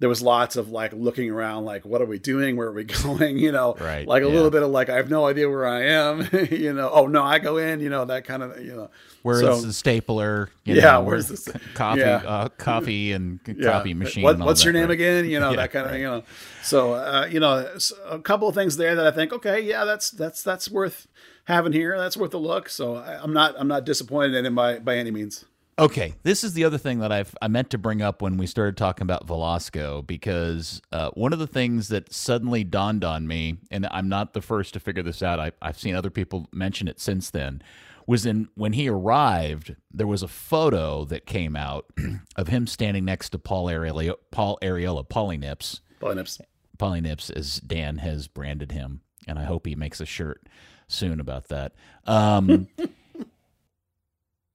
there was lots of like looking around, like, what are we doing? Where are we going? You know, right, like a yeah. little bit of like, I have no idea where I am. you know, oh no, I go in. You know, that kind of, you know. Where's so, the stapler? You yeah, know, where's the coffee, yeah. uh, coffee and yeah. coffee machine? What, what's your that, name right? again? You know that kind of right. thing. You know, so uh, you know a couple of things there that I think, okay, yeah, that's that's that's worth having here. That's worth a look. So I, I'm not I'm not disappointed in it by by any means. Okay, this is the other thing that I've I meant to bring up when we started talking about Velasco because uh, one of the things that suddenly dawned on me, and I'm not the first to figure this out. I, I've seen other people mention it since then. Was in when he arrived, there was a photo that came out of him standing next to Paul Arriola, Paul Arriola, Paulie Nips, Paulie Nips. Paulie Nips, as Dan has branded him, and I hope he makes a shirt soon about that. Um,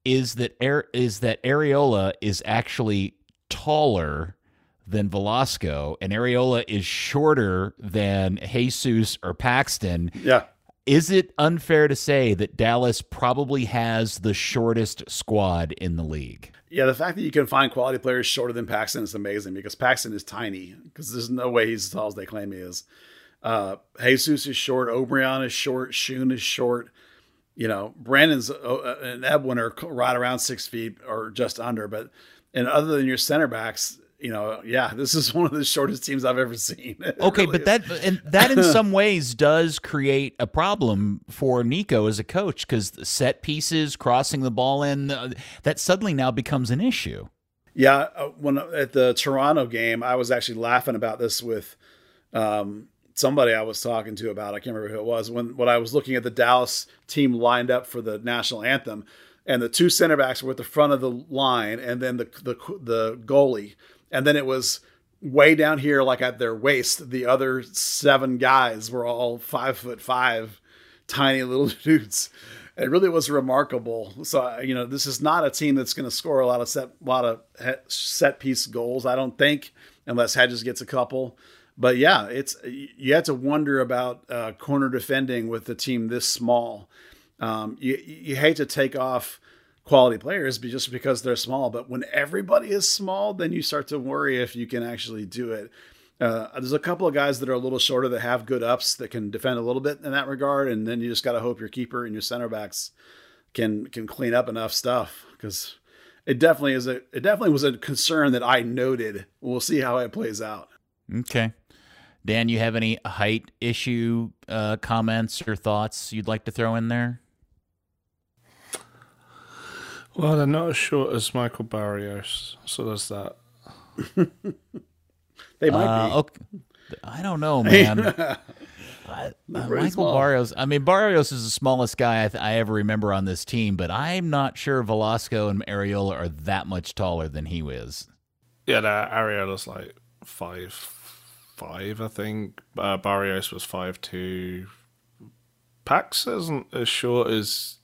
is that Ar- is that Arriola is actually taller than Velasco, and Arriola is shorter than Jesus or Paxton. Yeah. Is it unfair to say that Dallas probably has the shortest squad in the league? Yeah, the fact that you can find quality players shorter than Paxton is amazing because Paxton is tiny. Because there's no way he's as tall as they claim he is. Uh, Jesus is short. Obrian is short. Shun is short. You know, Brandon's uh, and Edwin are right around six feet or just under. But and other than your center backs, you know, yeah, this is one of the shortest teams I've ever seen. It Okay, really but is. that and that in some ways does create a problem for Nico as a coach because set pieces, crossing the ball in, uh, that suddenly now becomes an issue. Yeah, uh, when at the Toronto game, I was actually laughing about this with um, somebody I was talking to about. I can't remember who it was. When when I was looking at the Dallas team lined up for the national anthem, and the two center backs were at the front of the line, and then the the the goalie, and then it was way down here, like at their waist. The other seven guys were all five foot five, tiny little dudes. it really was remarkable. So you know, this is not a team that's going to score a lot of set, a lot of set piece goals. I don't think, unless Hedges gets a couple. But yeah, it's you have to wonder about uh, corner defending with a team this small. Um, you you hate to take off quality players just because they're small, but when everybody is small, then you start to worry if you can actually do it. Uh, there's a couple of guys that are a little shorter that have good ups that can defend a little bit in that regard, and then you just got to hope your keeper and your center backs can can clean up enough stuff because it definitely is a it definitely was a concern that I noted. We'll see how it plays out. Okay. Dan, you have any height issue uh, comments or thoughts you'd like to throw in there? Well, they're not as short as Michael Barrios, so there's that. they might uh, be. Okay. I don't know, man. I, uh, Michael small. Barrios. I mean, Barrios is the smallest guy I, th- I, ever remember on this team, but I'm not sure Velasco and Arriola are that much taller than he is. Yeah, that Arriola's like five five, I think. Uh, Barrios was five two. Pax isn't as short as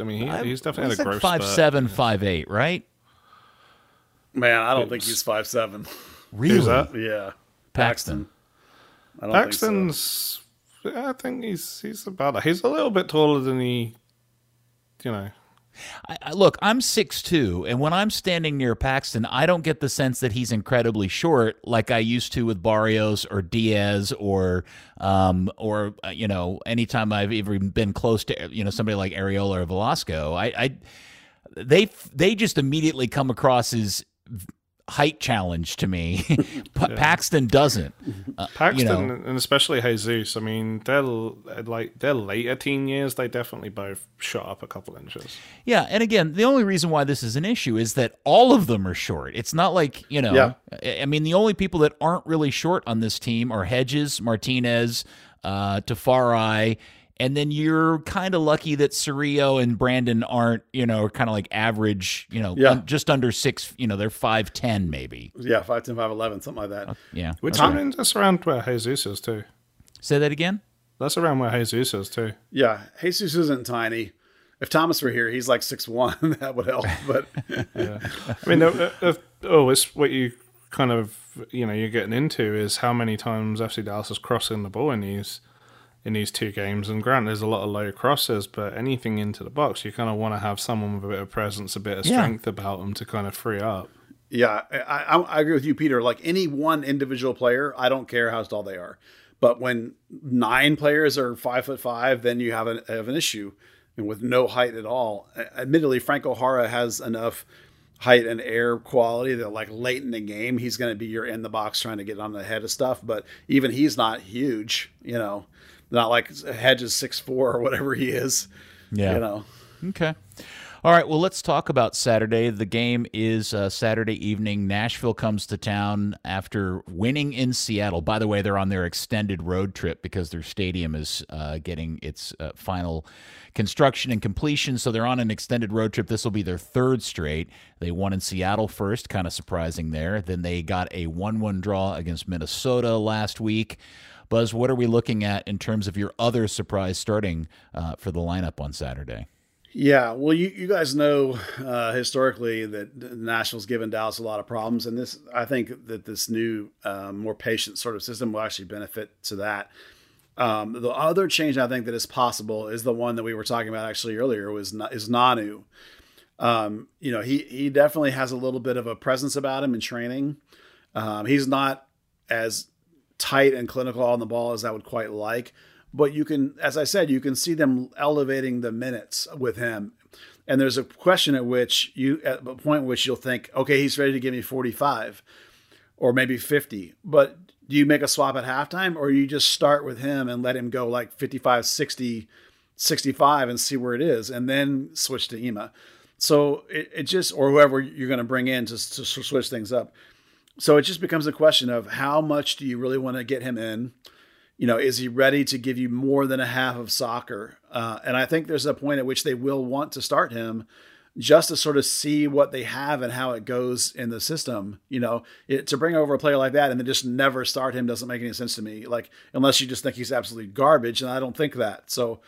I mean, he, he's definitely had a growth five spurt. seven, five eight, right? Man, I don't think he's five seven. Really? Who's that? Yeah, Paxton. I Paxton's. So. I think he's he's about. He's a little bit taller than he. You know. I, I, look, I'm six two, and when I'm standing near Paxton, I don't get the sense that he's incredibly short, like I used to with Barrios or Diaz or, um, or uh, you know, anytime I've even been close to you know somebody like Arriola or Velasco. I, I they they just immediately come across as height challenge to me. yeah. Paxton doesn't. Uh, Paxton you know. and especially Jesus. I mean, they're like their later teen years. They definitely both shot up a couple inches. Yeah, and again, the only reason why this is an issue is that all of them are short. It's not like you know. Yeah. I mean, the only people that aren't really short on this team are Hedges, Martinez, uh, Tafari and then you're kind of lucky that Cerrillo and Brandon aren't, you know, kind of like average, you know, yeah. un- just under six, you know, they're 5'10 maybe. Yeah, 5'10, 5'11, something like that. Uh, yeah. Which okay. I mean, that's around where Jesus is too. Say that again? That's around where Jesus is too. Yeah, Jesus isn't tiny. If Thomas were here, he's like six one. that would help. But yeah. I mean, uh, uh, oh, it's what you kind of you know you're getting into is how many times FC Dallas is crossing the ball in these in these two games. And grant there's a lot of low crosses, but anything into the box, you kind of want to have someone with a bit of presence, a bit of strength yeah. about them to kind of free up. Yeah, I, I, agree with you, Peter. Like any one individual player, I don't care how tall they are. But when nine players are five foot five, then you have an, have an issue. And with no height at all, admittedly, Franco Jara has enough height and air quality that like late in the game he's going to be your in the box trying to get on the head of stuff but even he's not huge you know not like Hedges six four or whatever he is. Yeah. You know. Okay. All right, well, let's talk about Saturday. The game is uh, Saturday evening. Nashville comes to town after winning in Seattle. By the way, they're on their extended road trip because their stadium is uh, getting its uh, final construction and completion. So they're on an extended road trip. This will be their third straight. They won in Seattle first, kind of surprising there. Then they got a 1 1 draw against Minnesota last week. Buzz, what are we looking at in terms of your other surprise starting uh, for the lineup on Saturday? Yeah, well, you, you guys know uh, historically that Nashville's given Dallas a lot of problems, and this I think that this new, uh, more patient sort of system will actually benefit to that. Um, the other change I think that is possible is the one that we were talking about actually earlier was is Nanu. Um, you know, he he definitely has a little bit of a presence about him in training. Um, he's not as tight and clinical on the ball as I would quite like. But you can, as I said, you can see them elevating the minutes with him. And there's a question at which you, at the point which you'll think, okay, he's ready to give me 45 or maybe 50. But do you make a swap at halftime or you just start with him and let him go like 55, 60, 65 and see where it is and then switch to Ema? So it, it just, or whoever you're going to bring in to, to switch things up so it just becomes a question of how much do you really want to get him in? You know, is he ready to give you more than a half of soccer? Uh, and I think there's a point at which they will want to start him just to sort of see what they have and how it goes in the system. You know, it, to bring over a player like that and then just never start him doesn't make any sense to me. Like, unless you just think he's absolutely garbage, and I don't think that. So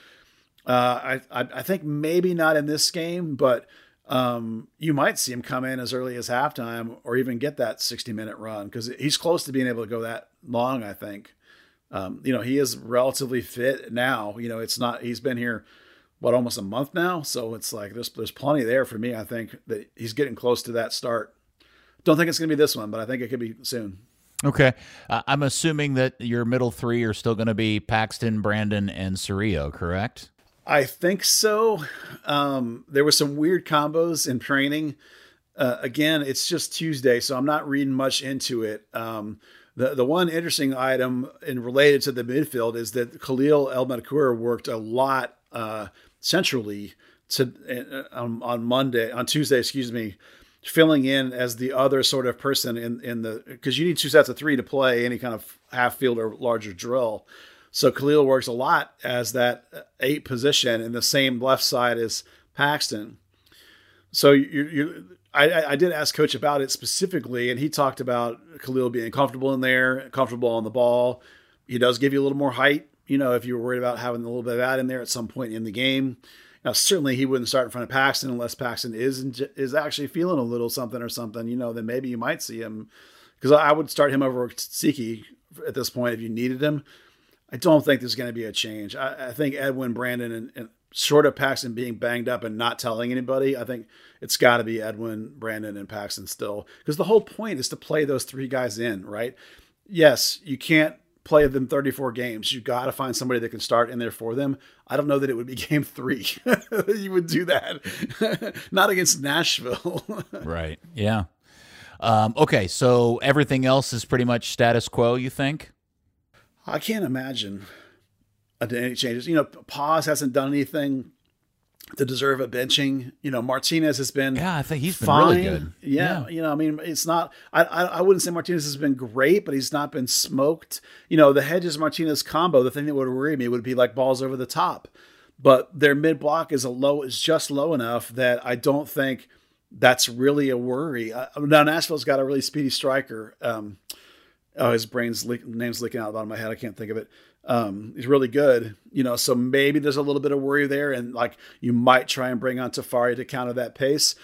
Uh, I, I I think maybe not in this game, but um, you might see him come in as early as halftime or even get that 60 minute run because he's close to being able to go that long. I think. Um, you know, he is relatively fit now. You know, it's not. He's been here what almost a month now, so it's like there's there's plenty there for me. I think that he's getting close to that start. Don't think it's going to be this one, but I think it could be soon. Okay. Uh, I'm assuming that your middle three are still going to be Paxton, Brandon, and Cerrillo, correct? I think so. Um, there were some weird combos in training. Uh, again, it's just Tuesday, so I'm not reading much into it. Um, the the one interesting item and related to the midfield is that Khalil El Madkour worked a lot uh, centrally to uh, um, on Monday on Tuesday, excuse me, filling in as the other sort of person in in the because you need two sets of three to play any kind of half field or larger drill. So Khalil works a lot as that eight position in the same left side as Paxton. So you, you I, I did ask coach about it specifically, and he talked about Khalil being comfortable in there, comfortable on the ball. He does give you a little more height, you know, if you were worried about having a little bit of that in there at some point in the game. Now, certainly he wouldn't start in front of Paxton unless Paxton is is actually feeling a little something or something, you know. Then maybe you might see him because I would start him over Tsiki at this point if you needed him. I don't think there's going to be a change. I, I think Edwin, Brandon, and, and, short of Paxton being banged up and not telling anybody, I think it's got to be Edwin, Brandon, and Paxton still. Because the whole point is to play those three guys in, right? Yes, you can't play them 34 games. You got to find somebody that can start in there for them. I don't know that it would be game three. you would do that. not against Nashville. right. Yeah. Um, okay. So everything else is pretty much status quo, you think? I can't imagine any changes. You know, Paz hasn't done anything to deserve a benching. You know, Martinez has been yeah, I think he's fine. really good. Yeah, yeah, you know, I mean, it's not. I, I, I wouldn't say Martinez has been great, but he's not been smoked. You know, the Hedges Martinez combo. The thing that would worry me would be like balls over the top, but their mid block is a low is just low enough that I don't think that's really a worry. Uh, now Nashville's got a really speedy striker. Um, oh, his brain's le- name's leaking out the bottom of my head. I can't think of it. Um, he's really good, you know. So maybe there's a little bit of worry there, and like you might try and bring on Tafari to counter that pace.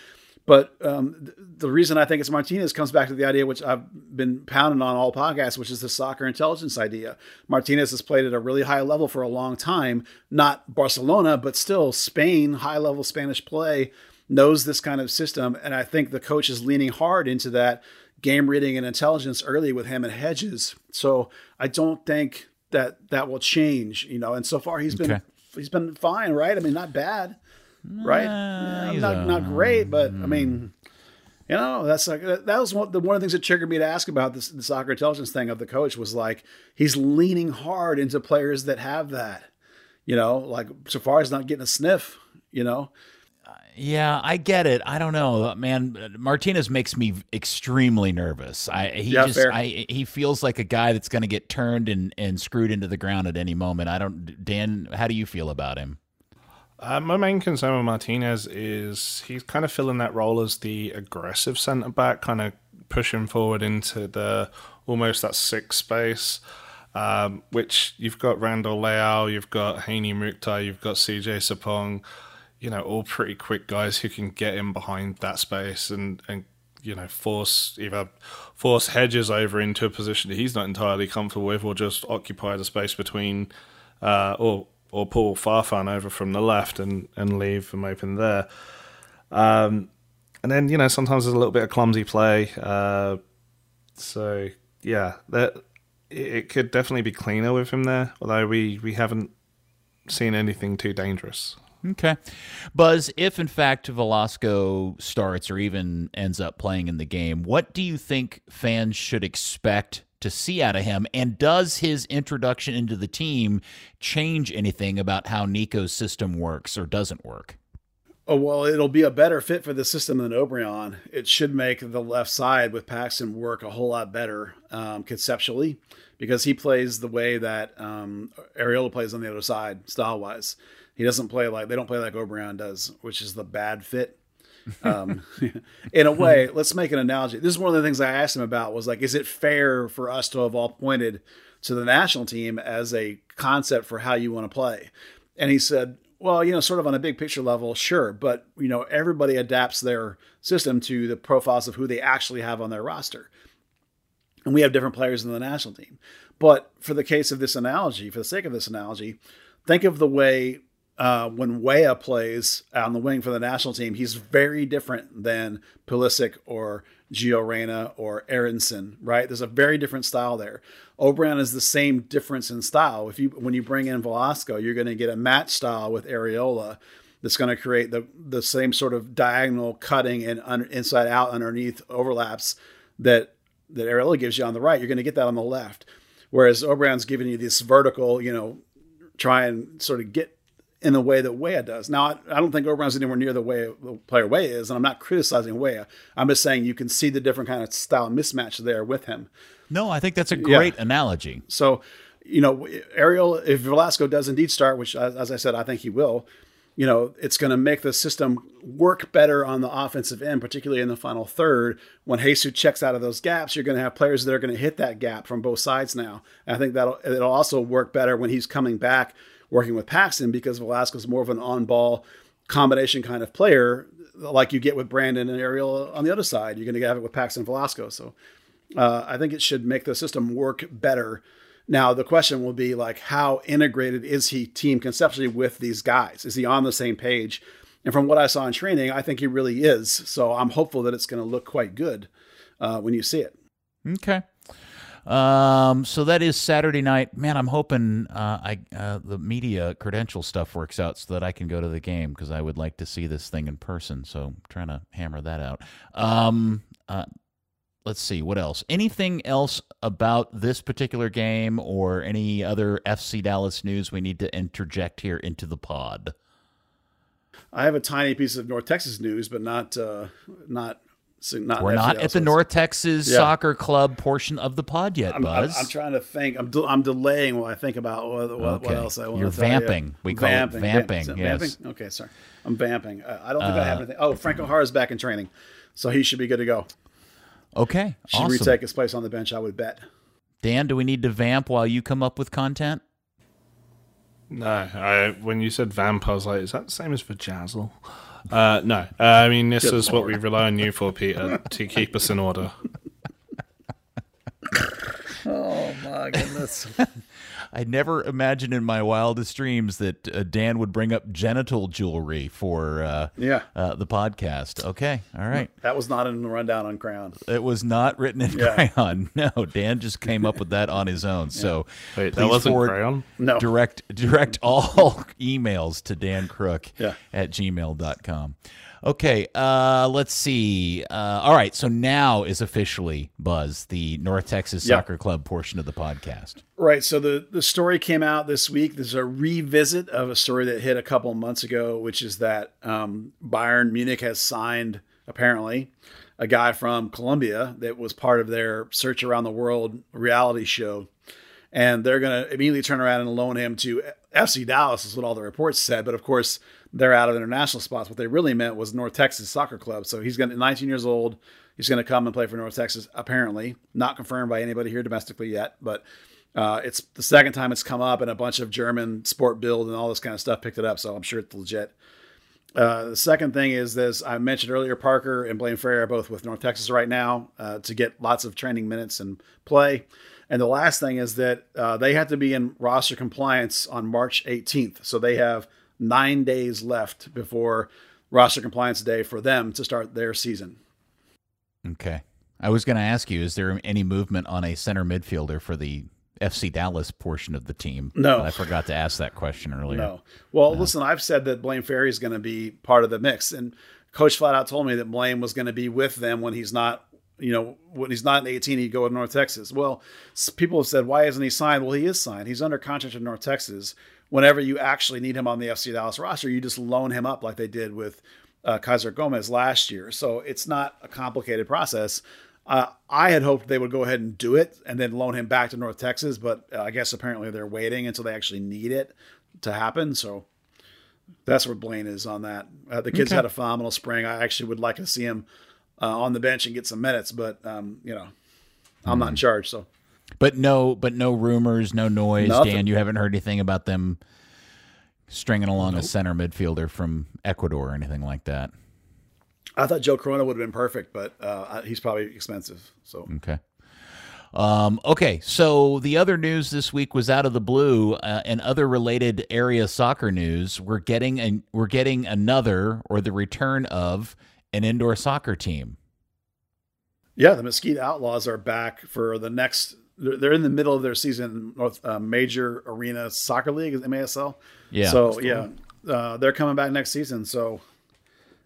But um, th- the reason I think it's Martinez comes back to the idea which I've been pounding on all podcasts, which is the soccer intelligence idea. Martinez has played at a really high level for a long time, not Barcelona, but still Spain, high level Spanish play, knows this kind of system, and I think the coach is leaning hard into that game reading and intelligence early with him and Hedges. So I don't think that that will change, you know. And so far he's been okay. he's been fine, right? I mean, not bad, right? Uh, yeah, not a... not great, but I mean, you know, that's like that was one, the, one of the things that triggered me to ask about this the soccer intelligence thing of the coach was like he's leaning hard into players that have that, you know, like so far as not getting a sniff, you know. Yeah, I get it. I don't know, man. Martinez makes me extremely nervous. I he yeah, just fair. I he feels like a guy that's going to get turned and and screwed into the ground at any moment. I don't. Dan, how do you feel about him? Uh, my main concern with Martinez is he's kind of filling that role as the aggressive centre back, kind of pushing forward into the almost that six space. Um, which you've got Randall Leal, you've got Hany Mukhtar, you've got CJ Sapong you know, all pretty quick guys who can get in behind that space and, and you know, force either force Hedges over into a position that he's not entirely comfortable with, or just occupy the space between, uh, or or pull Farfan over from the left and and leave them open there. Um, and then you know sometimes there's a little bit of clumsy play. Uh, so yeah, that it could definitely be cleaner with him there. Although we we haven't seen anything too dangerous. Okay. Buzz, if in fact Velasco starts or even ends up playing in the game, what do you think fans should expect to see out of him? And does his introduction into the team change anything about how Nico's system works or doesn't work? Oh, well, it'll be a better fit for the system than Obrian. It should make the left side with Paxton work a whole lot better um, conceptually because he plays the way that um, Arriola plays on the other side, style wise. He doesn't play like they don't play like Obrian does, which is the bad fit. Um, in a way, let's make an analogy. This is one of the things I asked him about was like, is it fair for us to have all pointed to the national team as a concept for how you want to play? And he said, Well, you know, sort of on a big picture level, sure, but you know, everybody adapts their system to the profiles of who they actually have on their roster. And we have different players in the national team. But for the case of this analogy, for the sake of this analogy, think of the way uh, when Weah plays on the wing for the national team, he's very different than Pulisic or Gio Reyna or Aronson, right? There's a very different style there. Obrian is the same difference in style. If you when you bring in Velasco, you're going to get a match style with Arriola that's going to create the the same sort of diagonal cutting and un, inside out underneath overlaps that that Arriola gives you on the right. You're going to get that on the left. Whereas Obrian's giving you this vertical, you know, try and sort of get in the way that Weah does. Now, I, don't think Obrian's anywhere near the way the player Weah is, and I'm not criticizing Weah. I'm just saying you can see the different kind of style mismatch there with him. No, I think that's a great yeah. analogy. So, you know, Ariel, if Velasco does indeed start, which, as I said, I think he will, you know, it's going to make the system work better on the offensive end, particularly in the final third. When Jesus checks out of those gaps, you're going to have players that are going to hit that gap from both sides now. And I think that'll it'll also work better when he's coming back working with Paxton because Velasco's more of an on-ball combination kind of player, like you get with Brandon and Ariel on the other side. You're going to have it with Paxton Velasco. So uh, I think it should make the system work better. Now the question will be like, how integrated is he team conceptually with these guys? Is he on the same page? And from what I saw in training, I think he really is. So I'm hopeful that it's going to look quite good uh, when you see it. Okay. Um, so that is Saturday night. Man, I'm hoping uh, I uh, the media credential stuff works out so that I can go to the game because I would like to see this thing in person. So I'm trying to hammer that out. Um, uh, let's see what else. Anything else about this particular game or any other FC Dallas news we need to interject here into the pod? I have a tiny piece of North Texas news, but not uh, not so not We're not at the North Texas yeah. Soccer Club portion of the pod yet, I'm, Buzz. I'm, I'm trying to think. I'm, de- I'm delaying while I think about what, what, okay. what else I want You're to vamping. You. We call vamping. it vamping. Vamp- yes. Vamping? Okay, sorry. I'm vamping. Uh, I don't think uh, I have anything. Oh, Franco Jara's back in training, so he should be good to go. Okay, should awesome. retake his place on the bench. I would bet. Dan, do we need to vamp while you come up with content? No, I, when you said vamp, I was like, is that the same as for Jazzle? Uh, no, uh, I mean this Good is Lord. what we rely on you for, Peter, to keep us in order. oh my goodness! I never imagined in my wildest dreams that uh, Dan would bring up genital jewelry for uh, yeah uh, the podcast. Okay, all right. That was not in the rundown on Crayon. It was not written in yeah. Crayon. No, Dan just came up with that on his own. Yeah. So wait, that wasn't Crayon. No, direct direct all emails to Dan Crook yeah. at gmail.com. Okay, uh, let's see. Uh, all right, so now is officially Buzz, the North Texas yep. Soccer Club portion of the podcast. Right. So the the story came out this week. There's a revisit of a story that hit a couple months ago, which is that um, Bayern Munich has signed apparently a guy from Colombia that was part of their Search Around the World reality show, and they're going to immediately turn around and loan him to FC Dallas, is what all the reports said. But of course they're out of international spots. What they really meant was North Texas Soccer Club. So he's going to 19 years old. He's going to come and play for North Texas. Apparently, not confirmed by anybody here domestically yet, but uh, it's the second time it's come up, and a bunch of German Sport Bild and all this kind of stuff picked it up. So I'm sure it's legit. Uh, the second thing is this I mentioned earlier, Parker and Blaine Ferri are both with North Texas right now uh, to get lots of training minutes and play. And the last thing is that uh, they have to be in roster compliance on March 18th. So they have nine days left before roster compliance day for them to start their season. Okay. I was going to ask you, is there any movement on a center midfielder for the FC Dallas portion of the team? No. I forgot to ask that question earlier. No. Well, no. listen, I've said that Blaine Ferri is going to be part of the mix. And coach flat out told me that Blaine was going to be with them when he's not, you know, when he's not in 18, he'd go to North Texas. Well, people have said, why isn't he signed? Well, he is signed. He's under contract with North Texas whenever you actually need him on the FC Dallas roster, you just loan him up like they did with uh, Kaiser Gomez last year. So it's not a complicated process. Uh, I had hoped they would go ahead and do it and then loan him back to North Texas, but uh, I guess apparently they're waiting until they actually need it to happen. So that's where Blaine is on that. Uh, the kid's okay. had a phenomenal spring. I actually would like to see him uh, on the bench and get some minutes, but um, you know, I'm mm. not in hmm. charge, so but no, but no rumors, no noise. Nothing. Dan, you haven't heard anything about them stringing along a center midfielder from Ecuador or anything like that. I thought Joe Corona would have been perfect, but uh, he's probably expensive. So Okay. Um, okay, so the other news this week was out of the blue, uh, and other related area soccer news. We're getting an, we're getting another or the return of an indoor soccer team. yeah, the Mesquite Outlaws are back for the next. They're in the middle of their season, North uh, Major Arena Soccer League, MASL. Yeah. So yeah, uh, they're coming back next season. So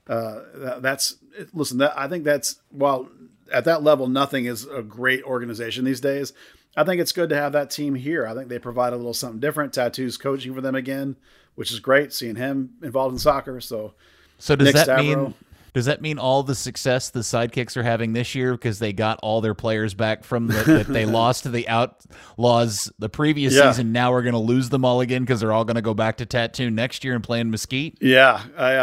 uh, that, that's listen. That I think that's while at that level, nothing is a great organization these days. I think it's good to have that team here. I think they provide a little something different. Tatu's coaching for them again, which is great. Seeing him involved in soccer. So So does Nick that Stavro. mean does that mean all the success the sidekicks are having this year because they got all their players back from the, that they lost to the outlaws the previous Yeah. season? Now we're going to lose them all again because they're all going to go back to Tatu next year and play in Mesquite. Yeah,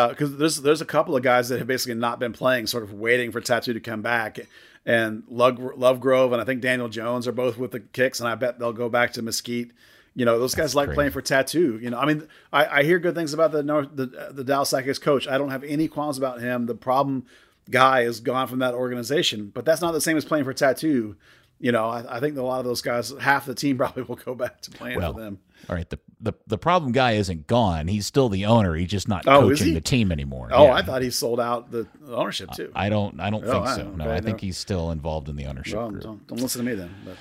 because uh, there's there's a couple of guys that have basically not been playing, sort of waiting for Tatu to come back, and Love, Lovegrove and I think Daniel Jones are both with the Kicks, and I bet they'll go back to Mesquite. You know, those guys like great. playing for Tatu. You know, I mean, I, I hear good things about the North, the the Dallas Sidekicks coach. I don't have any qualms about him. The problem guy is gone from that organization, but that's not the same as playing for Tatu. You know, I, I think a lot of those guys, half the team probably will go back to playing Well, for them. All right, the, the the problem guy isn't gone. He's still the owner. He's just not Oh, coaching the team anymore. Oh, Yeah. I thought he sold out the ownership too. I don't. I don't Oh, think I so. don't- No, I think no. he's still involved in the ownership well, group. don't, don't listen to me then. But.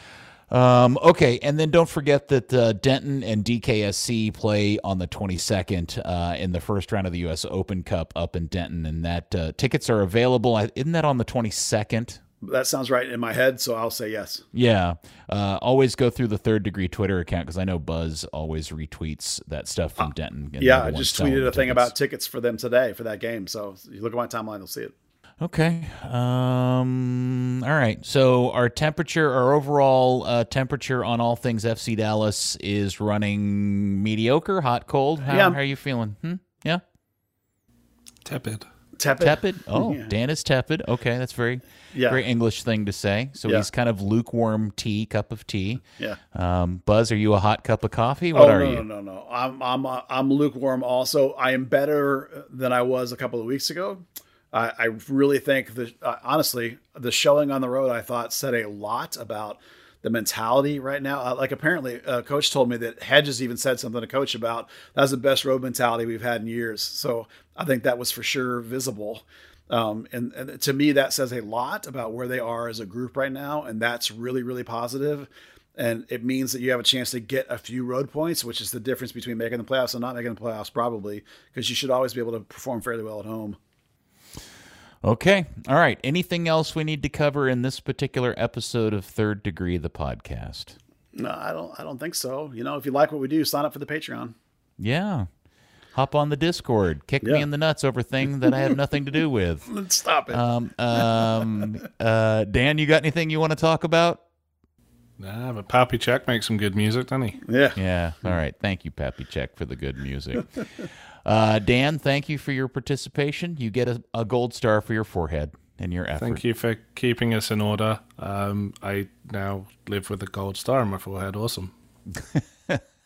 Um, okay, and then don't forget that uh, Denton and DKSC play on the 22nd uh, in the first round of the U.S. Open Cup up in Denton, and that uh, tickets are available. Isn't that on the 22nd? That sounds right in my head, so I'll say yes. Yeah. Uh, always go through the Third Degree Twitter account because I know Buzz always retweets that stuff from Denton. Uh, Yeah, I just tweeted a thing tickets. about tickets for them today for that game. So you look at my timeline, you'll see it. Okay. Um. All right. So our temperature, our overall uh, temperature on all things FC Dallas is running mediocre, hot, cold. How, Yeah. how are you feeling? Hmm? Yeah. Tepid. Tepid. Tepid. Oh, Yeah. Dan is tepid. Okay, that's very, Yeah. very English thing to say. So Yeah. he's kind of lukewarm tea, cup of tea. Yeah. Um, Buzz, are you a hot cup of coffee? What oh are no, you? no, no, no. I'm I'm uh, I'm lukewarm. Also, I am better than I was a couple of weeks ago. I, really think that uh, honestly, the showing on the road I thought said a lot about the mentality right now. Uh, like apparently, coach told me that Hedges even said something to coach about that's the best road mentality we've had in years. So I think that was for sure visible. Um, and, and to me, that says a lot about where they are as a group right now, and that's really, really positive. And it means that you have a chance to get a few road points, which is the difference between making the playoffs and not making the playoffs, probably, because you should always be able to perform fairly well at home. Okay. All right. Anything else we need to cover in this particular episode of Third Degree, the podcast? No, I don't. I don't think so. You know, if you like what we do, sign up for the Patreon. Yeah. Hop on the Discord. Kick me in the nuts over thing that I have nothing to do with. Let's stop it. Um, um, uh, Dan, you got anything you want to talk about? Nah, but Pappy Check makes some good music, doesn't he? yeah. Yeah. All right. Thank you, Pappy Check, for the good music. Uh, Dan, thank you for your participation. You get a, a gold star for your forehead and your effort. Thank you for keeping us in order. Um, I now live with a gold star on my forehead. Awesome.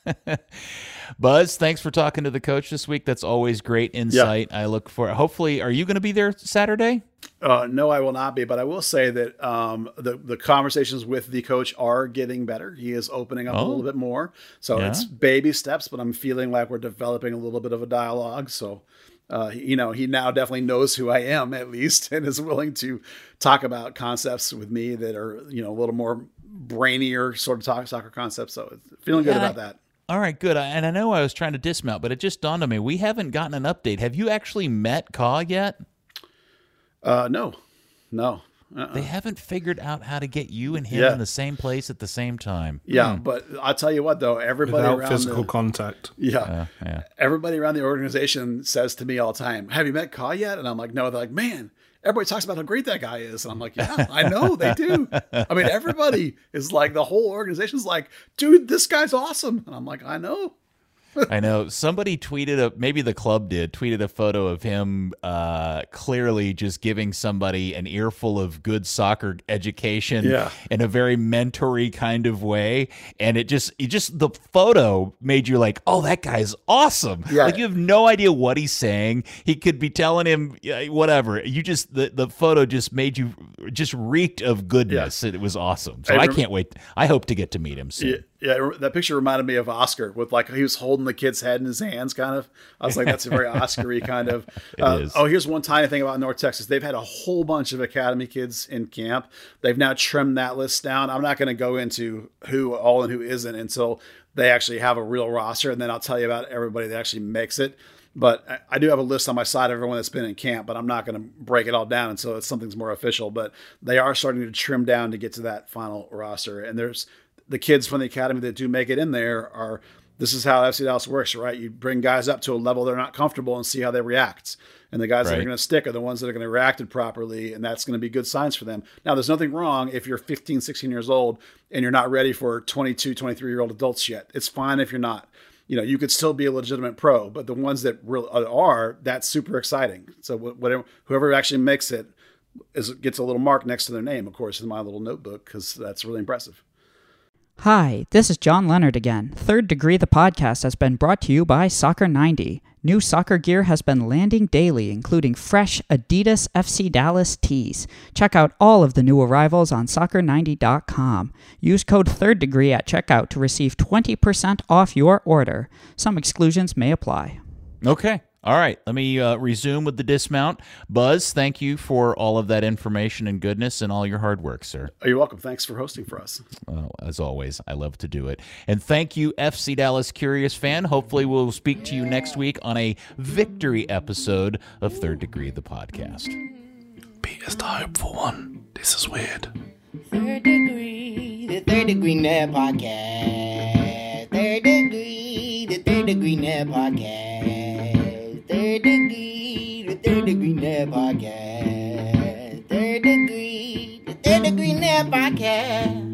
Buzz, thanks for talking to the coach this week. That's always great insight. I look for. Hopefully, are you going to be there Saturday? Uh, no, I will not be, but I will say that um, the the conversations with the coach are getting better. He is opening up a Oh. little bit more, so Yeah. it's baby steps. But I'm feeling like we're developing a little bit of a dialogue. So, uh, you know, he now definitely knows who I am at least, and is willing to talk about concepts with me that are you know a little more brainier sort of talk soccer concepts. So, feeling good Yeah, about I- that. All right, good. I- And I know I was trying to dismount, but it just dawned on me we haven't gotten an update. Have you actually met Kaw yet? Uh, no, no. Uh-uh. They haven't figured out how to get you and him Yeah. in the same place at the same time. Yeah, but I'll tell you what though, everybody Without around physical the, contact. yeah, Uh, yeah. everybody around the organization says to me all the time, "Have you met Kaw yet?" And I'm like, "No." They're like, "Man, everybody talks about how great that guy is," and I'm like, "Yeah, I know they do." I mean, everybody is like, the whole organization's like, "Dude, this guy's awesome," and I'm like, "I know." I know somebody tweeted a maybe the club did tweeted a photo of him uh, clearly just giving somebody an earful of good soccer education Yeah. in a very mentory kind of way, and it just it just the photo made you like, oh, that guy's awesome. Yeah. Like you have no idea what he's saying. He could be telling him whatever. You just the the photo just made you just reeked of goodness. It was awesome. So I I can't wait. I hope to get to meet him soon. Yeah, that picture reminded me of Oscar with like he was holding the kid's head in his hands, kind of. I was like, that's a very Oscar-y kind of. Uh. Oh, here's one tiny thing about North Texas. They've had a whole bunch of academy kids in camp. They've now trimmed that list down. I'm not going to go into who all and who isn't until they actually have a real roster, and then I'll tell you about everybody that actually makes it. But I- I do have a list on my side of everyone that's been in camp, but I'm not going to break it all down until it's something's more official. But they are starting to trim down to get to that final roster. And there's the kids from the academy that do make it in there are this is how FC Dallas works, right? You bring guys up to a level they're not comfortable and see how they react. And the guys that are going to stick are the ones that are going to react it properly, and that's going to be good signs for them. Now, there's nothing wrong if you're 15, 16 years old and you're not ready for 22, 23 year old adults yet. It's fine if you're not. You know, you could still be a legitimate pro, but the ones that really uh, are, that's super exciting. So whatever, whoever actually makes it is gets a little mark next to their name, of course, in my little notebook because that's really impressive. Hi, this is John Leonard again. Third Degree the podcast has been brought to you by Soccer 90. New soccer gear has been landing daily, including fresh Adidas FC Dallas tees. Check out all of the new arrivals on soccer90.com. Use code Third Degree at checkout to receive 20% off your order. Some exclusions may apply. Okay. All right. Let me uh, resume with the dismount. Buzz, thank you for all of that information and goodness and all your hard work, sir. Oh, you're welcome. Thanks for hosting for us. Well, as always, I love to do it. And thank you, FC Dallas Curious fan. Hopefully, we'll speak to you next week on a victory episode of Third Degree, the podcast. Peter's the hopeful one. This is weird. Third degree, the third degree net podcast. Third degree, the third degree net podcast. Third degree, the third degree net podcast. Third degree, the third degree net podcast.